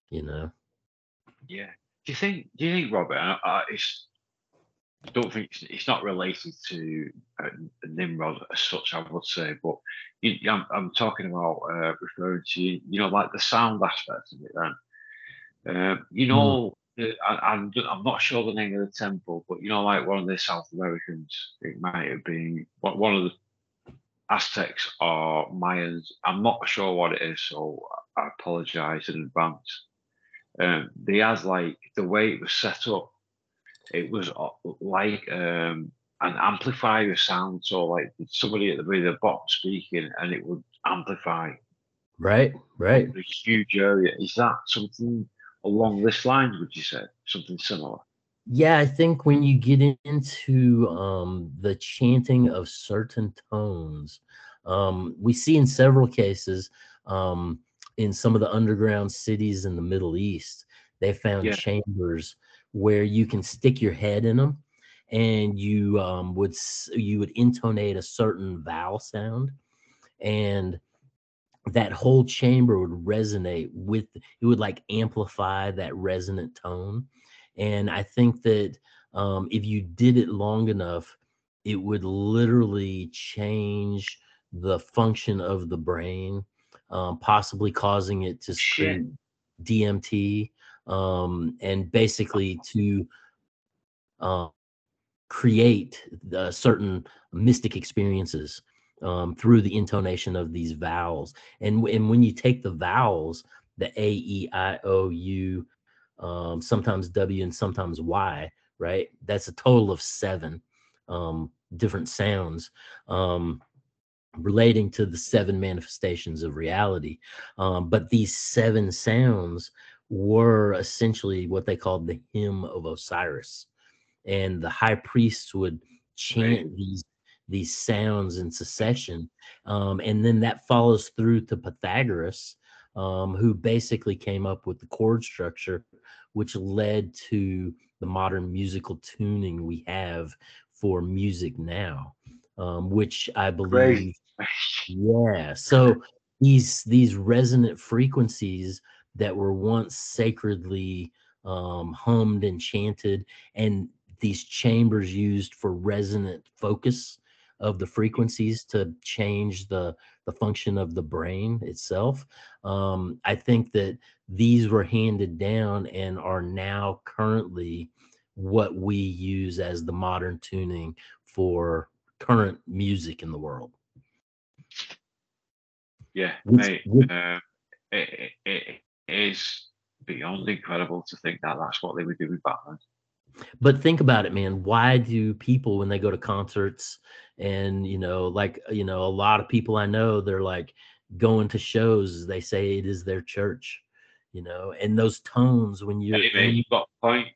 you know Yeah. Do you think? Do you think, Robert? I, I, it's, I don't think it's, it's not related to uh, Nimrod as such. I would say, but you, I'm, I'm talking about uh, referring to you know like the sound aspect of it. Then, uh, you know, uh, I, I'm I'm not sure the name of the temple, but you know, like one of the South Americans, it might have been one of the Aztecs or Mayans. I'm not sure what it is, so I apologize in advance. Um, they has like the way it was set up. It was uh, like um, an amplifier sound. So like somebody at the very the bottom speaking, and it would amplify right right a huge area. Is that something along this line? Would you say something similar? Yeah, I think when you get into um, the chanting of certain tones, um, we see in several cases um, in some of the underground cities in the Middle East, they found Yeah. chambers where you can stick your head in them, and you um, would you would intonate a certain vowel sound, and that whole chamber would resonate with it would like amplify that resonant tone and i think that um, if you did it long enough it would literally change the function of the brain um, possibly causing it to secrete dmt um, and basically to uh, create uh, certain mystic experiences um, through the intonation of these vowels. And, w- and when you take the vowels, the A, E, I, O, U, um, sometimes W, and sometimes Y, right? That's a total of seven um, different sounds um, relating to the seven manifestations of reality. Um, but these seven sounds were essentially what they called the hymn of Osiris. And the high priests would chant these these sounds in succession. Um, and then that follows through to Pythagoras, um, who basically came up with the chord structure, which led to the modern musical tuning we have for music now, um, which I believe Crazy. yeah. So these these resonant frequencies that were once sacredly um, hummed and chanted, and these chambers used for resonant focus of the frequencies to change the the function of the brain itself. Um, I think that these were handed down and are now currently what we use as the modern tuning for current music in the world. Yeah, mate. Uh, it, it, it is beyond incredible to think that that's what they were doing back then. But think about it man why do people when they go to concerts and you know like uh, you know a lot of people i know they're like going to shows they say it is their church you know and those tones when you're Hey, mate, in- you've got a point.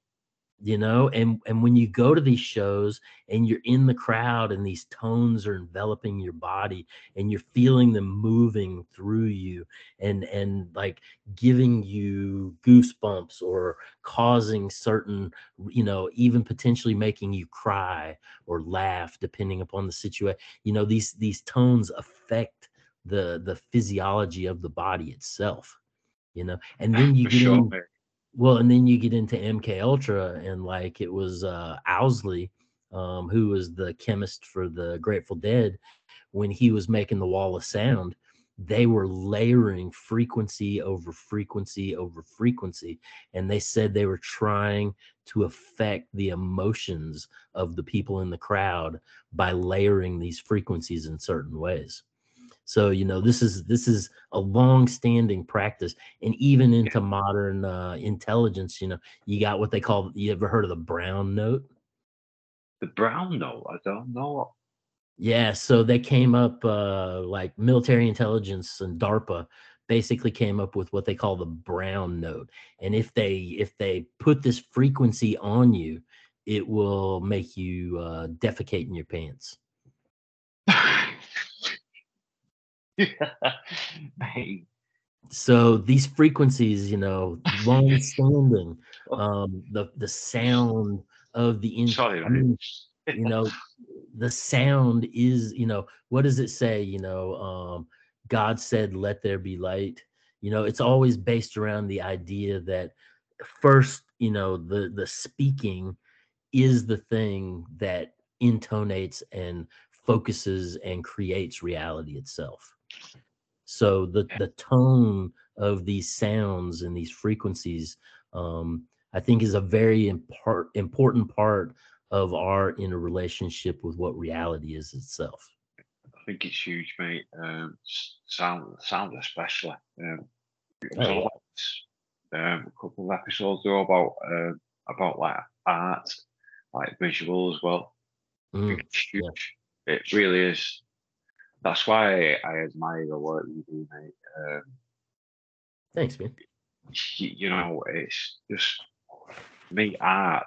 You know and and when you go to these shows and you're in the crowd and these tones are enveloping your body and you're feeling them moving through you and and like giving you goosebumps or causing certain you know even potentially making you cry or laugh depending upon the situation you know these these tones affect the the physiology of the body itself you know and *laughs* then you For get sure, in. Well, and then you get into MK Ultra, and like it was uh, Owsley, um, who was the chemist for the Grateful Dead, when he was making the Wall of Sound, they were layering frequency over frequency over frequency, and they said they were trying to affect the emotions of the people in the crowd by layering these frequencies in certain ways. So you know this is this is a long-standing practice, and even into modern uh, intelligence, you know, you got what they call. You ever heard of the brown note? The brown note, I don't know. Yeah, so they came up uh, like military intelligence and DARPA basically came up with what they call the brown note, and if they if they put this frequency on you, it will make you uh, defecate in your pants. *laughs* *laughs* So these frequencies you know *laughs* long standing um the the sound of the in, Sorry, I mate. mean, you know the sound is you know what does it say you know um god said let there be light. You know it's always based around the idea that first you know the the speaking is the thing that intonates and focuses and creates reality itself so the the tone of these sounds and these frequencies um i think is a very impart, important part of our inner relationship with what reality is itself I think it's huge, mate. Um, sound, sound especially. Um, Oh, a couple of episodes ago about um about like art, like visual as well. Mm, it's yeah. huge. It really is. That's why I admire the work you do, mate. Um, thanks man you, you know, it's just me art.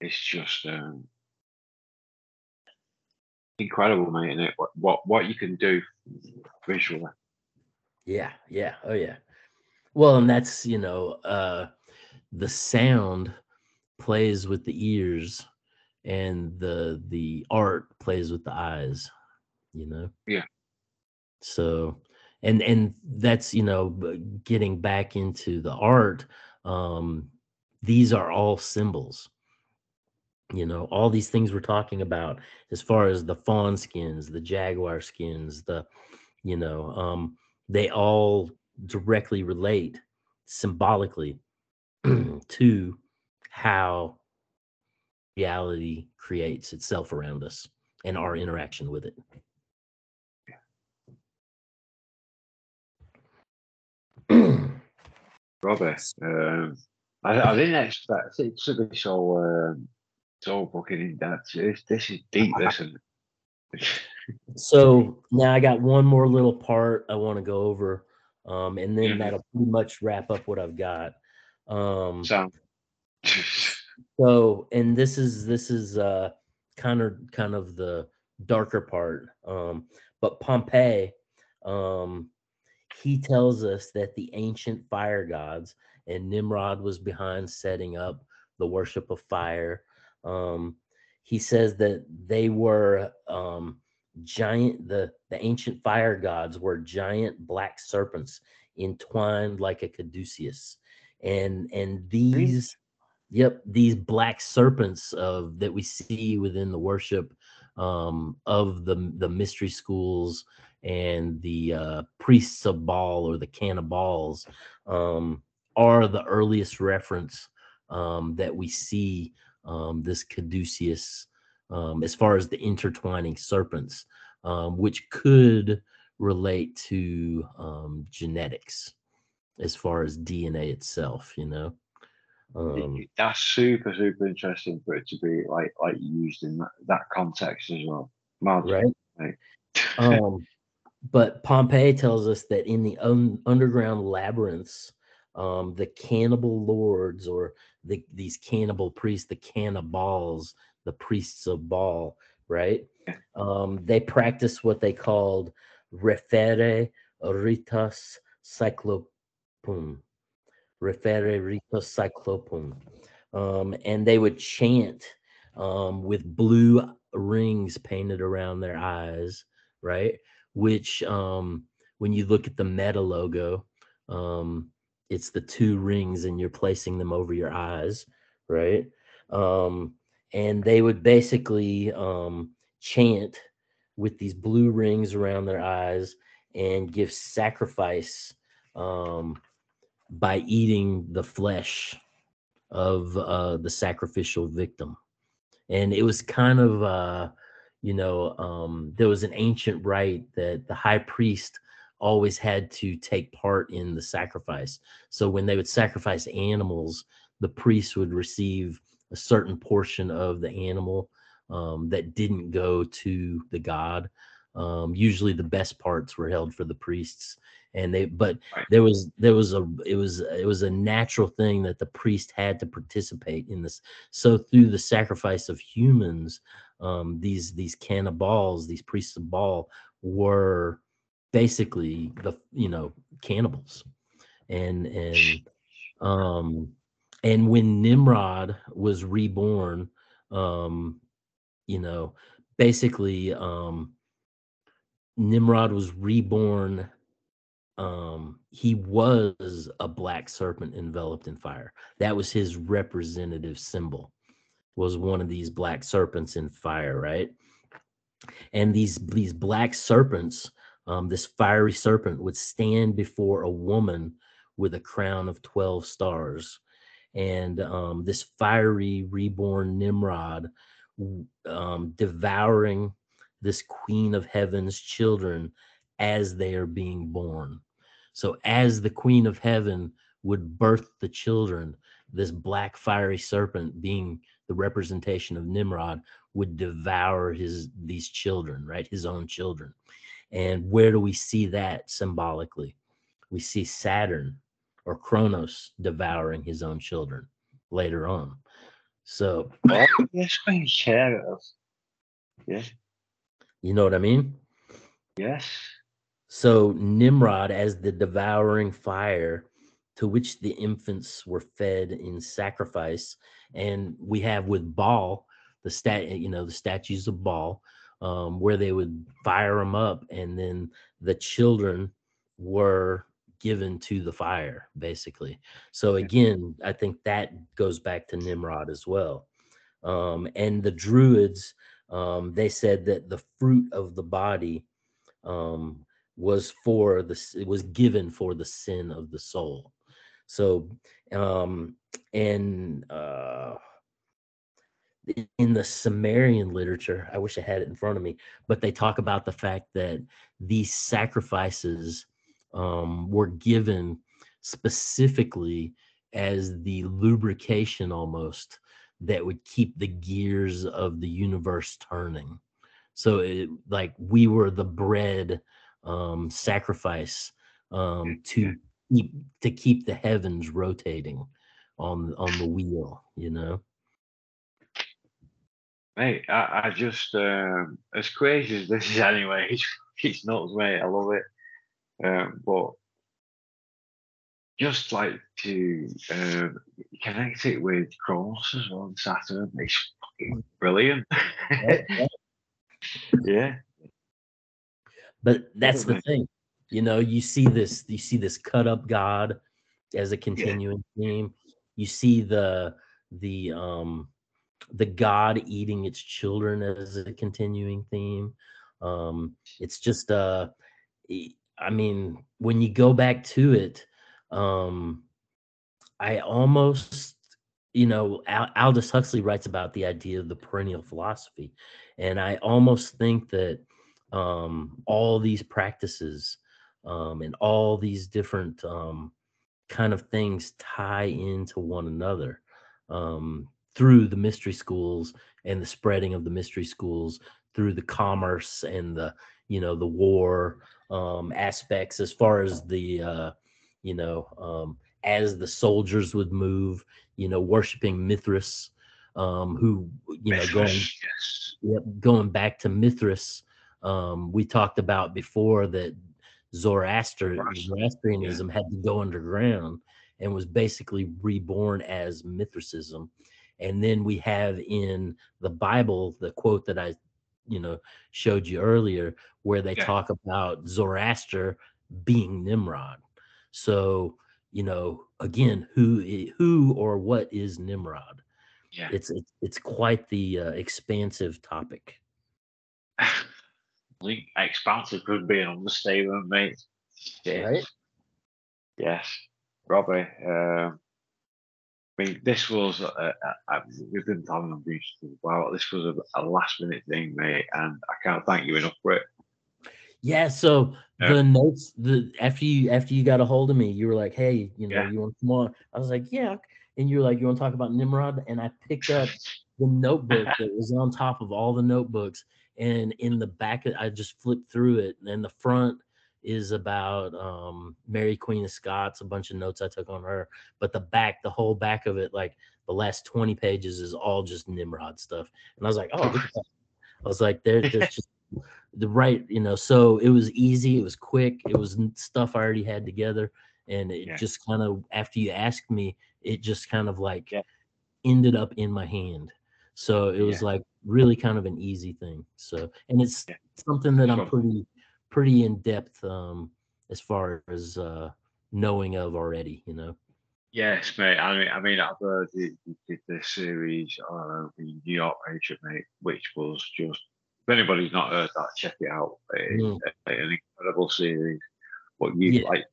It's just um, incredible, mate. And it what, what what you can do visually. Yeah, yeah, oh yeah. Well, and that's you know, uh the sound plays with the ears and the the art plays with the eyes, you know? Yeah. So and and that's you know getting back into the art um these are all symbols you know all these things we're talking about as far as the fawn skins the jaguar skins the you know um they all directly relate symbolically *clears throat* to how reality creates itself around us and our interaction with it *clears throat* Robby, um, I, I didn't expect it to be so um, so fucking in depth. This, this is deep, listen. *laughs* So now I got one more little part I want to go over, um, and then that'll pretty much wrap up what I've got. Um, Sound. *laughs* so, and this is this is uh, kind of kind of the darker part. Um, but Pompey, um, he tells us that the ancient fire gods and Nimrod was behind setting up the worship of fire. Um, he says that they were um, giant. The the ancient fire gods were giant black serpents entwined like a caduceus, and and these. Yep, these black serpents of that we see within the worship um, of the the mystery schools and the uh, priests of Baal or the cannibals um, are the earliest reference um, that we see um, this caduceus um, as far as the intertwining serpents, um, which could relate to um, genetics as far as DNA itself, you know. Um, That's super, super interesting for it to be like like used in that, that context as well. Mad. right? Right. *laughs* um, but Pompey tells us that in the un- underground labyrinths um, the cannibal lords or the these cannibal priests, the cannibals, the priests of Baal, right? Um, they practice what they called refere ritus cyclopum. Refere ritus cyclopum. Um, and they would chant um, with blue rings painted around their eyes, right? Which, um, when you look at the meta logo, um, it's the two rings and you're placing them over your eyes, right? Um, and they would basically um, chant with these blue rings around their eyes and give sacrifice um, by eating the flesh of uh, the sacrificial victim. And it was kind of, uh, you know, um, there was an ancient rite that the high priest always had to take part in the sacrifice. So when they would sacrifice animals, the priest would receive a certain portion of the animal um, that didn't go to the god. Um, usually, the best parts were held for the priests, and they. But Right. there was there was a it was it was a natural thing that the priest had to participate in this. So through the sacrifice of humans, um, these these cannibals, these priests of Baal, were basically the you know cannibals, and and um and when nimrod was reborn um you know basically um nimrod was reborn um he was a black serpent enveloped in fire. That was his representative symbol was one of these black serpents in fire right and these these black serpents um this fiery serpent would stand before a woman with a crown of 12 stars and um, this fiery reborn Nimrod um, devouring this queen of heaven's children as they are being born. So, as the queen of heaven would birth the children, this black fiery serpent, being the representation of Nimrod, would devour his these children, right? His own children. And where do we see that symbolically? We see Saturn or Kronos devouring his own children later on. So, yes, share. Yes, you know what I mean? yes. So, Nimrod as the devouring fire to which the infants were fed in sacrifice. And we have with Baal, the stat, you know, the statues of Baal, um, where they would fire them up, and then the children were given to the fire, basically. So again, I think that goes back to Nimrod as well. Um, and the Druids, um, they said that the fruit of the body um, was for the it was given for the sin of the soul. So, um, and uh, in- in the Sumerian literature, I wish I had it in front of me, but they talk about the fact that these sacrifices um, were given specifically as the lubrication almost that would keep the gears of the universe turning. So, it, like we were the bread um, sacrifice um, to keep to keep the heavens rotating on on the wheel. You know. Mate, I, I just um, as crazy as this is anyway, *laughs* it's, it's nuts, mate. I love it. Um, but just like to um, connect it with Kronos as well, and Saturn. It's fucking brilliant. yeah. *laughs* But that's the thing, you know. You see this, you see this cut up God as a continuing theme. You see the the um the God eating its children as a continuing theme. Um, it's just uh, I mean, when you go back to it, um, I almost, you know, Al- Aldous Huxley writes about the idea of the perennial philosophy, and I almost think that um, all these practices um, and all these different um, kind of things tie into one another um, through the mystery schools and the spreading of the mystery schools through the commerce and the you know the war um, aspects as far as the uh, you know um, as the soldiers would move, you know, worshiping Mithras, um, who you know going yes. Yep, going back to Mithras, um, we talked about before that Zoroaster, Zoroastrianism had to go underground and was basically reborn as Mithraism. And then we have in the Bible the quote that I, you know, showed you earlier, where they Yeah. talk about Zoroaster being Nimrod. So, you know, again, who who or what is Nimrod? Yeah. It's it's, it's quite the uh, expansive topic. *laughs* I think expansive could be an understatement, mate. Shit. Right? Yes, Robby. Um, I mean, this was uh, uh, uh, we've been talking on this for a while. This was a, a last minute thing, mate, and I can't thank you enough for it. Yeah, so Yeah. the notes the after you after you got a hold of me, you were like, "Hey, you know, Yeah. you want to come on?" I was like, "Yeah," and you were like, "You want to talk about Nimrod?" And I picked up *laughs* the notebook that was on top of all the notebooks, and in the back, I just flipped through it, and the front is about um, Mary Queen of Scots, a bunch of notes I took on her, but the back, the whole back of it, like the last twenty pages, is all just Nimrod stuff, and I was like, "Oh, look at that!" I was like, "There, there's *laughs* just." the right you know so it was easy it was quick it was stuff i already had together and it Yeah. just kind of after you asked me it just kind of like Yeah. ended up in my hand so it was Yeah. like really kind of an easy thing so and it's Yeah. something that i'm pretty pretty in depth um as far as uh knowing of already you know Yes, mate. I mean, I mean, I've heard you, did this series on the New York Patriot, mate, which was just. If anybody's not heard that, check it out. It's Mm. an incredible series. But you Yeah. like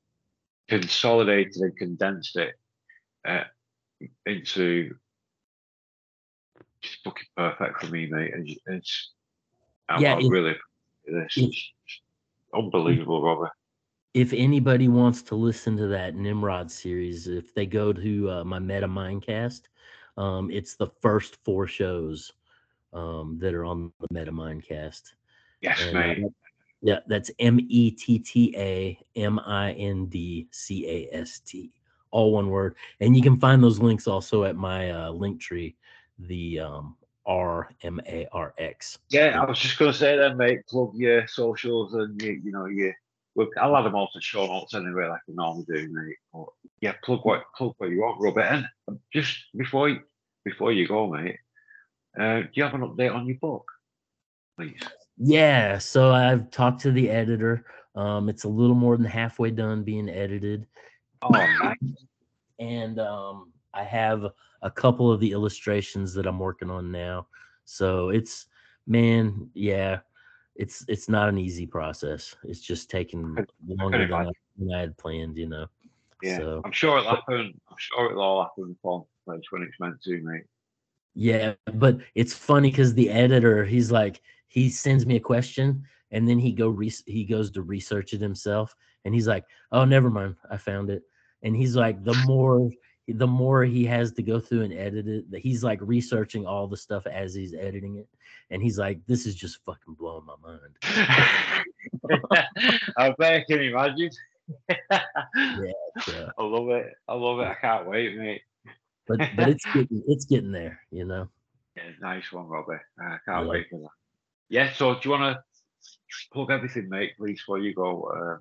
consolidated and condensed it uh, into just fucking perfect for me, mate. It's, it's I, Yeah, I it- really this is unbelievable, Robert. if anybody wants to listen to that Nimrod series, if they go to uh, my MettaMindcast, um, it's the first four shows um, that are on the MettaMindcast. Yes, And, uh, mate. that- yeah, that's M E T T A M I N D C A S T, all one word. And you can find those links also at my uh, Linktree, the um, R M A R X. Yeah, I was just going to say then, mate. Plug your socials and you, you know, your. Look, I'll add them all to show notes anyway, like I normally do, mate. But yeah, plug what plug what you want, Robert. And just before you, before you go, mate, uh, do you have an update on your book, please? Yeah, so I've talked to the editor. Um, it's a little more than halfway done being edited. Oh, nice. and um, I have a couple of the illustrations that I'm working on now. So it's man, yeah, it's it's not an easy process. It's just taking longer than I, than I had planned, you know. Yeah, So I'm sure it'll happen. I'm sure it'll all happen before place when it's meant to, mate. yeah, but it's funny because the editor, he's like, he sends me a question and then he go re- he goes to research it himself, and he's like, oh, never mind, I found it. And he's like, the more the more he has to go through and edit it, that he's like researching all the stuff as he's editing it, and he's like, this is just fucking blowing my mind. *laughs* I bet I can imagine. *laughs* Yeah. I love it. I love it. I can't wait, mate. But but it's getting it's getting there, you know. Yeah, nice one, Robby. I can't Yeah. wait for that. Yeah, so do you want to plug everything, mate, please, before you go? Uh,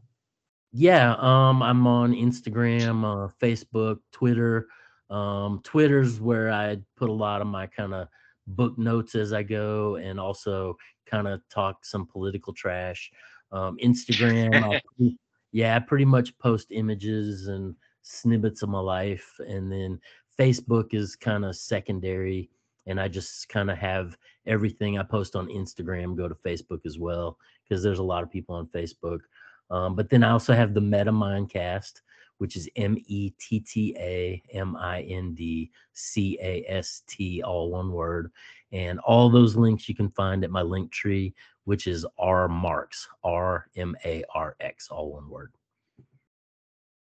Yeah, um, I'm on Instagram, uh, Facebook, Twitter. Um, Twitter's where I put a lot of my kind of book notes as I go, and also kind of talk some political trash. Um, Instagram, I *laughs* pre- yeah, I pretty much post images and snippets of my life, and then Facebook is kind of secondary, and I just kind of have everything I post on Instagram go to Facebook as well because there's a lot of people on Facebook. Um, but then I also have the MettaMindcast, which is M E T T A M I N D C A S T, all one word. And all those links you can find at my Linktree, which is R Marx, R M A R X, all one word.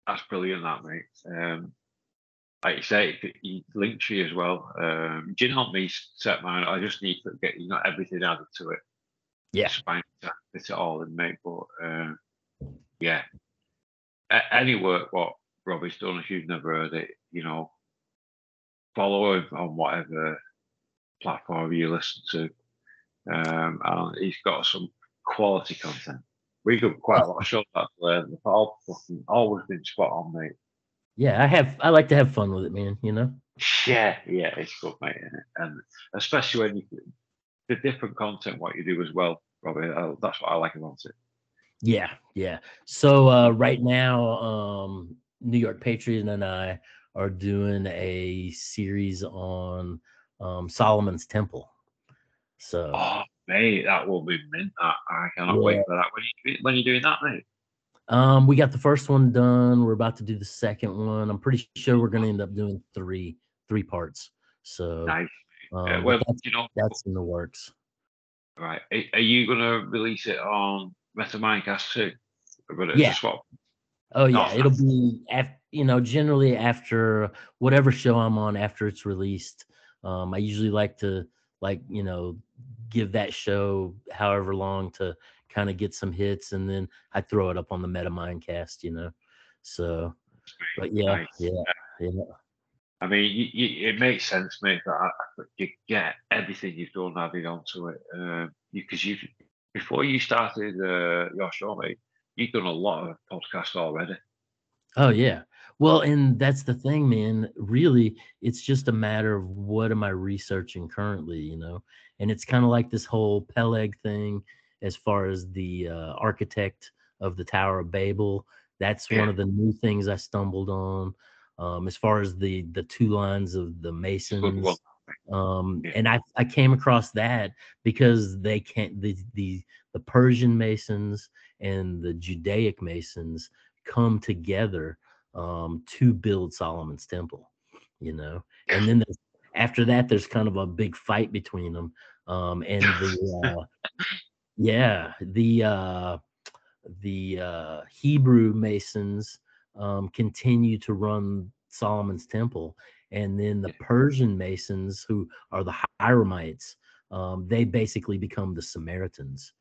that's brilliant, that, mate. Um, like you say, Linktree as well. Um, do you help me set mine? I just need to get you know everything added to it. Yeah. It's fine to fit it all in, mate. But uh, yeah, A- any work what Robby's done if you've never heard it. You know, follow him on whatever platform you listen to. Um, and he's got some quality content. We got quite a lot of shows actually. They've all fucking always been spot on, mate. Yeah, I have. I like to have fun with it, man. You know. Yeah, yeah, it's good, mate, and especially when you the different content what you do as well, Robby. Uh, that's what I like about it. Yeah, yeah. So uh, right now, um, New York Patriot and I are doing a series on um, Solomon's Temple. So, oh, mate, that will be mint. I, I cannot yeah. wait for that. When you when you doing that, mate? Um, we got the first one done. We're about to do the second one. I'm pretty sure we're going to end up doing three three parts. So, nice. Um, uh, well, that's, you know, that's in the works. Right. Are, are you going to release it on MettaMindcast too? yeah. Oh yeah, it'll be after you know generally after whatever show I'm on after it's released. Um, I usually like to like you know give that show however long to kind of get some hits, and then I throw it up on the MettaMindcast. You know, so but yeah, nice. yeah, yeah. I mean, you, you, it makes sense, mate, that you get everything you've done added onto it. Because um, you, you before you started uh, your show, mate, you've done a lot of podcasts already. Oh yeah. Well, and that's the thing, man. Really, it's just a matter of what am I researching currently, you know? And it's kind of like this whole Peleg thing as far as the uh, architect of the Tower of Babel. That's yeah. one of the new things I stumbled on. Um, as far as the the two lines of the Masons. Um, and I, I came across that because they can't the the the Persian Masons and the Judaic Masons come together um, to build Solomon's temple, you know. And then after that, there's kind of a big fight between them. Um, and the uh, yeah, the uh, the uh, Hebrew Masons um, continue to run Solomon's temple, and then the Persian Masons, who are the Hieronymites, um, they basically become the Samaritans,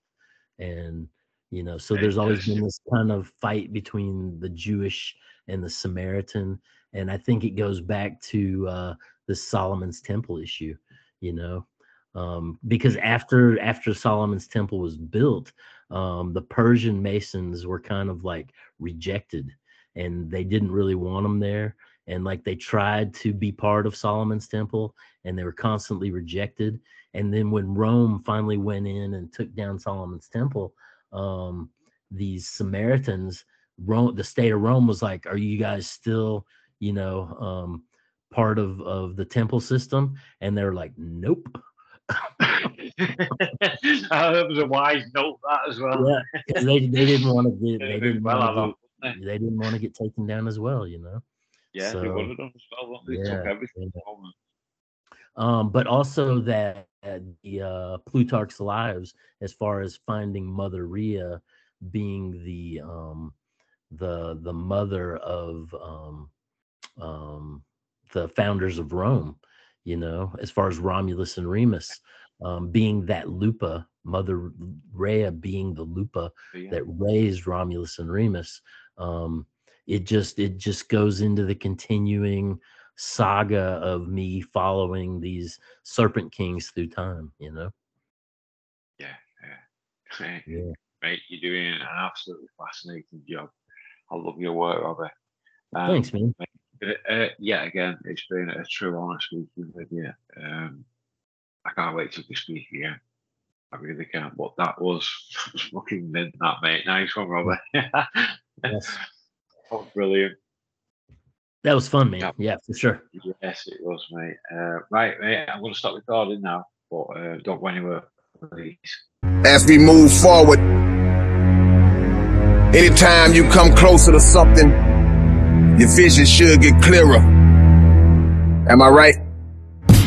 and you know so there's always been this kind of fight between the jewish and the samaritan and i think it goes back to uh the solomon's temple issue you know? Um because after after solomon's temple was built um the persian masons were kind of like rejected and they didn't really want them there and like they tried to be part of solomon's temple and they were constantly rejected and then when rome finally went in and took down solomon's temple um, these Samaritans, Rome, the state of Rome was like, "Are you guys still, you know, um, part of of the temple system?" And they're like, "Nope." that was a wise note that as well. Yeah, they they didn't want to get they *laughs* didn't well, want to get, they didn't want to get taken down as well, you know. Yeah, so, they wanted them as well. They yeah, took everything. Yeah. Um, but also that the uh, Plutarch's Lives, as far as finding Mother Rhea being the um, the the mother of um, um, the founders of Rome, you know, as far as Romulus and Remus, um, being that Lupa, Mother Rhea being the Lupa yeah. that raised Romulus and Remus. Um, it just it just goes into the continuing saga of me following these serpent kings through time, you know? Yeah, yeah. *laughs* yeah. Mate, you're doing an absolutely fascinating job. I love your work, Robert. Um, Thanks, man. Uh, uh, yeah, again, it's been a true honor speaking with you. Um, I can't wait to be speak again. I really can't. But that was, *laughs* fucking mint, that mate. Nice one, Robert. *laughs* yes. Oh, brilliant. That was fun, man. Yeah, yeah for sure. Yes, it was, mate. Uh, right, mate. I'm going to stop recording now, but uh, don't go anywhere, please. As we move forward, anytime you come closer to something, your vision should get clearer. Am I right?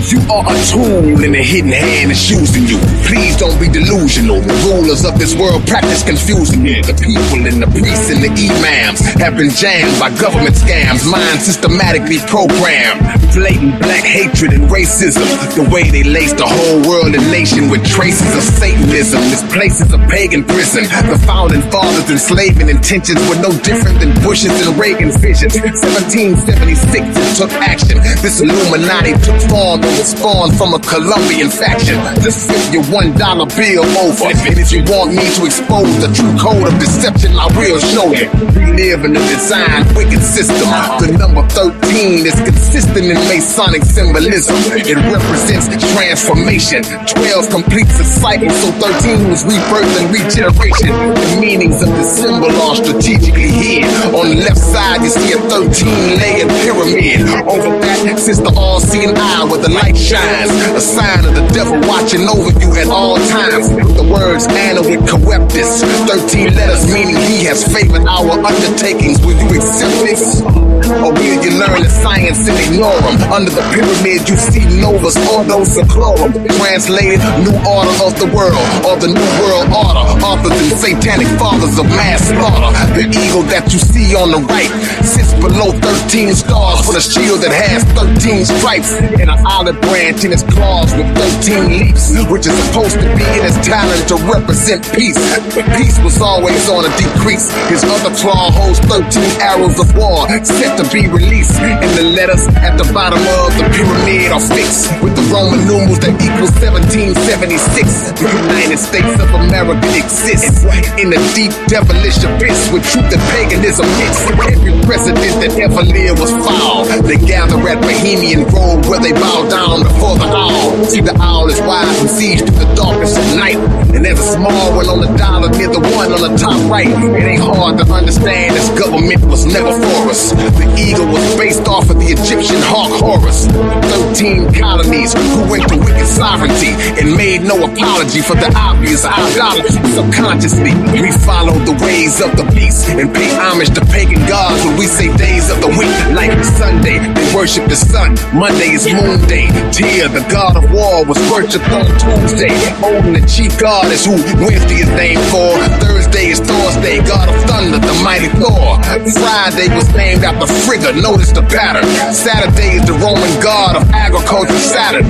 You are a tool in the hidden hand that's using you. Please don't be delusional. The rulers of this world practice confusing you. The people and the priests and the imams have been jammed by government scams, minds systematically programmed. Blatant black hatred and racism. The way they lace the whole world and nation with traces of Satanism. This place is a pagan prison. The founding fathers enslaving intentions were no different than Bush's and Reagan's visions. 1776 took action. This Illuminati took form and was spawned from a Colombian faction. Just flip your one dollar bill over. And if you want me to expose the true code of deception, I will show you. We live in a design wicked system. The number 13 is consistent in Masonic symbolism. It represents transformation. 12 completes a cycle, so 13 was rebirth and regeneration. The meanings of the symbol are strategically hid. On the left side, you see a 13 layered pyramid. Over that sits the all seeing eye where the light shines. A sign of the devil watching over you at all times. The words Annuit Coeptis. 13 letters meaning he has favored our undertakings. Will you accept this? Or will you learn the science and ignore them? Under the pyramid, you see novus, ordo seclorum. Translated, new order of the world, or the new world order. Authors and satanic fathers of mass slaughter. The eagle that you see on the right sits below 13 stars with a shield that has 13 stripes and an olive branch in its claws with 13 leaves, which is supposed to be in his talent to represent peace. But peace was always on a decrease. His other claw holds 13 arrows of war set to be released. And the letters at the bottom of the pyramid are fixed with the Roman numerals that equal 1776. The United States of America exists in a deep devilish abyss with truth and paganism mixed. Every president that ever lived was foul. They gather at Bohemian Grove where they bow down before the owl. See, the owl is wise and sees through the darkness of night. And there's a small one on the dollar near the one on the top right. It ain't hard to understand this government was never for us. The eagle was based off of the Egyptian hawk Horus. 13 colonies who went to wicked sovereignty and made no apology for the obvious idolatry. Subconsciously, we follow the ways of the beast and pay homage to pagan gods when we say days of the week. Like Sunday, they worship the sun. Monday is moon day. Tyr, the god of war, was worshipped on Tuesday. Odin, the chief god, is who Wednesday is named for. Thursday is Thursday, god of thunder, the mighty Thor. Friday was named after Frigga, notice the pattern. Saturday is the Roman god of agriculture, Saturn.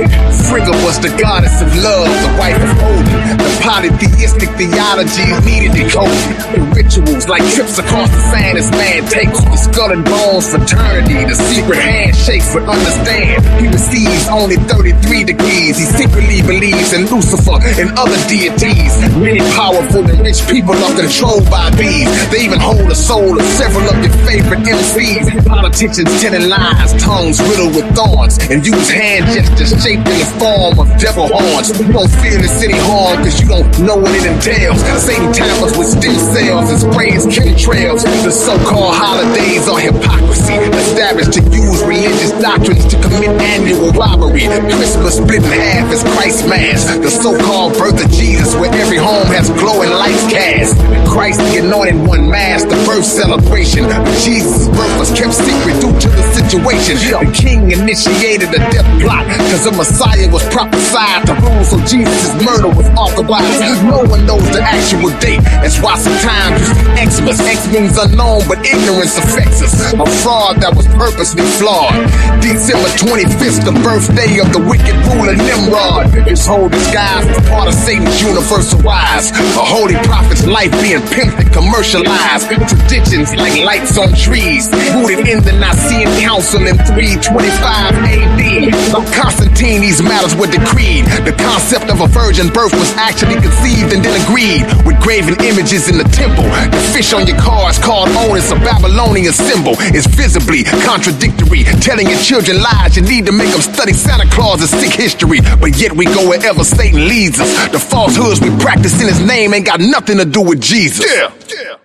Frigga was the goddess of love, the wife of Odin. The polytheistic theology needed decoding. The rituals like trips across the sand as man takes the skull and bones fraternity. The secret handshakes would understand. He receives only 33 degrees. He secretly believes in Lucifer and other deities. Many powerful and rich people are controlled by these. They even hold the soul of several of your favorite MCs. Politicians telling lies, tongues riddled with thorns, and use hand gestures shaped in the form of devil horns. You don't feel the city harm because you don't know what it entails. Satan tablets with stem cells and sprays chemtrails. The so-called holidays are hypocrisy, established to use religious doctrines to commit annual. Christmas split in half is Christ Mass, the so-called birth of Jesus, where every home has glowing lights cast. Christ, the anointed one, mass, the birth celebration. Jesus' birth was kept secret due to the situation. The king initiated a death plot, cause the Messiah was prophesied to rule, so Jesus' murder was authorized. No one knows the actual date. That's why sometimes you Xmas. X means unknown, but ignorance affects us. A fraud that was purposely flawed. December 25th, the birthday of the wicked ruler Nimrod. His whole disguise was part of Satan's universal rise. A holy prophet's life being pimped and commercialized. Traditions like lights on trees, rooted in the Nicene Council in 325 AD. By Constantine, these matters were decreed. The concept of a virgin birth was actually conceived and then agreed with graven images in the temple. The fish on your car is called Oannes, a Babylonian symbol. Is visibly contradictory. Telling your children lies, you need to make them study Santa Claus is sick history. But yet we go wherever Satan leads us. The falsehoods we practice in his name ain't got nothing to do with Jesus. Yeah, yeah.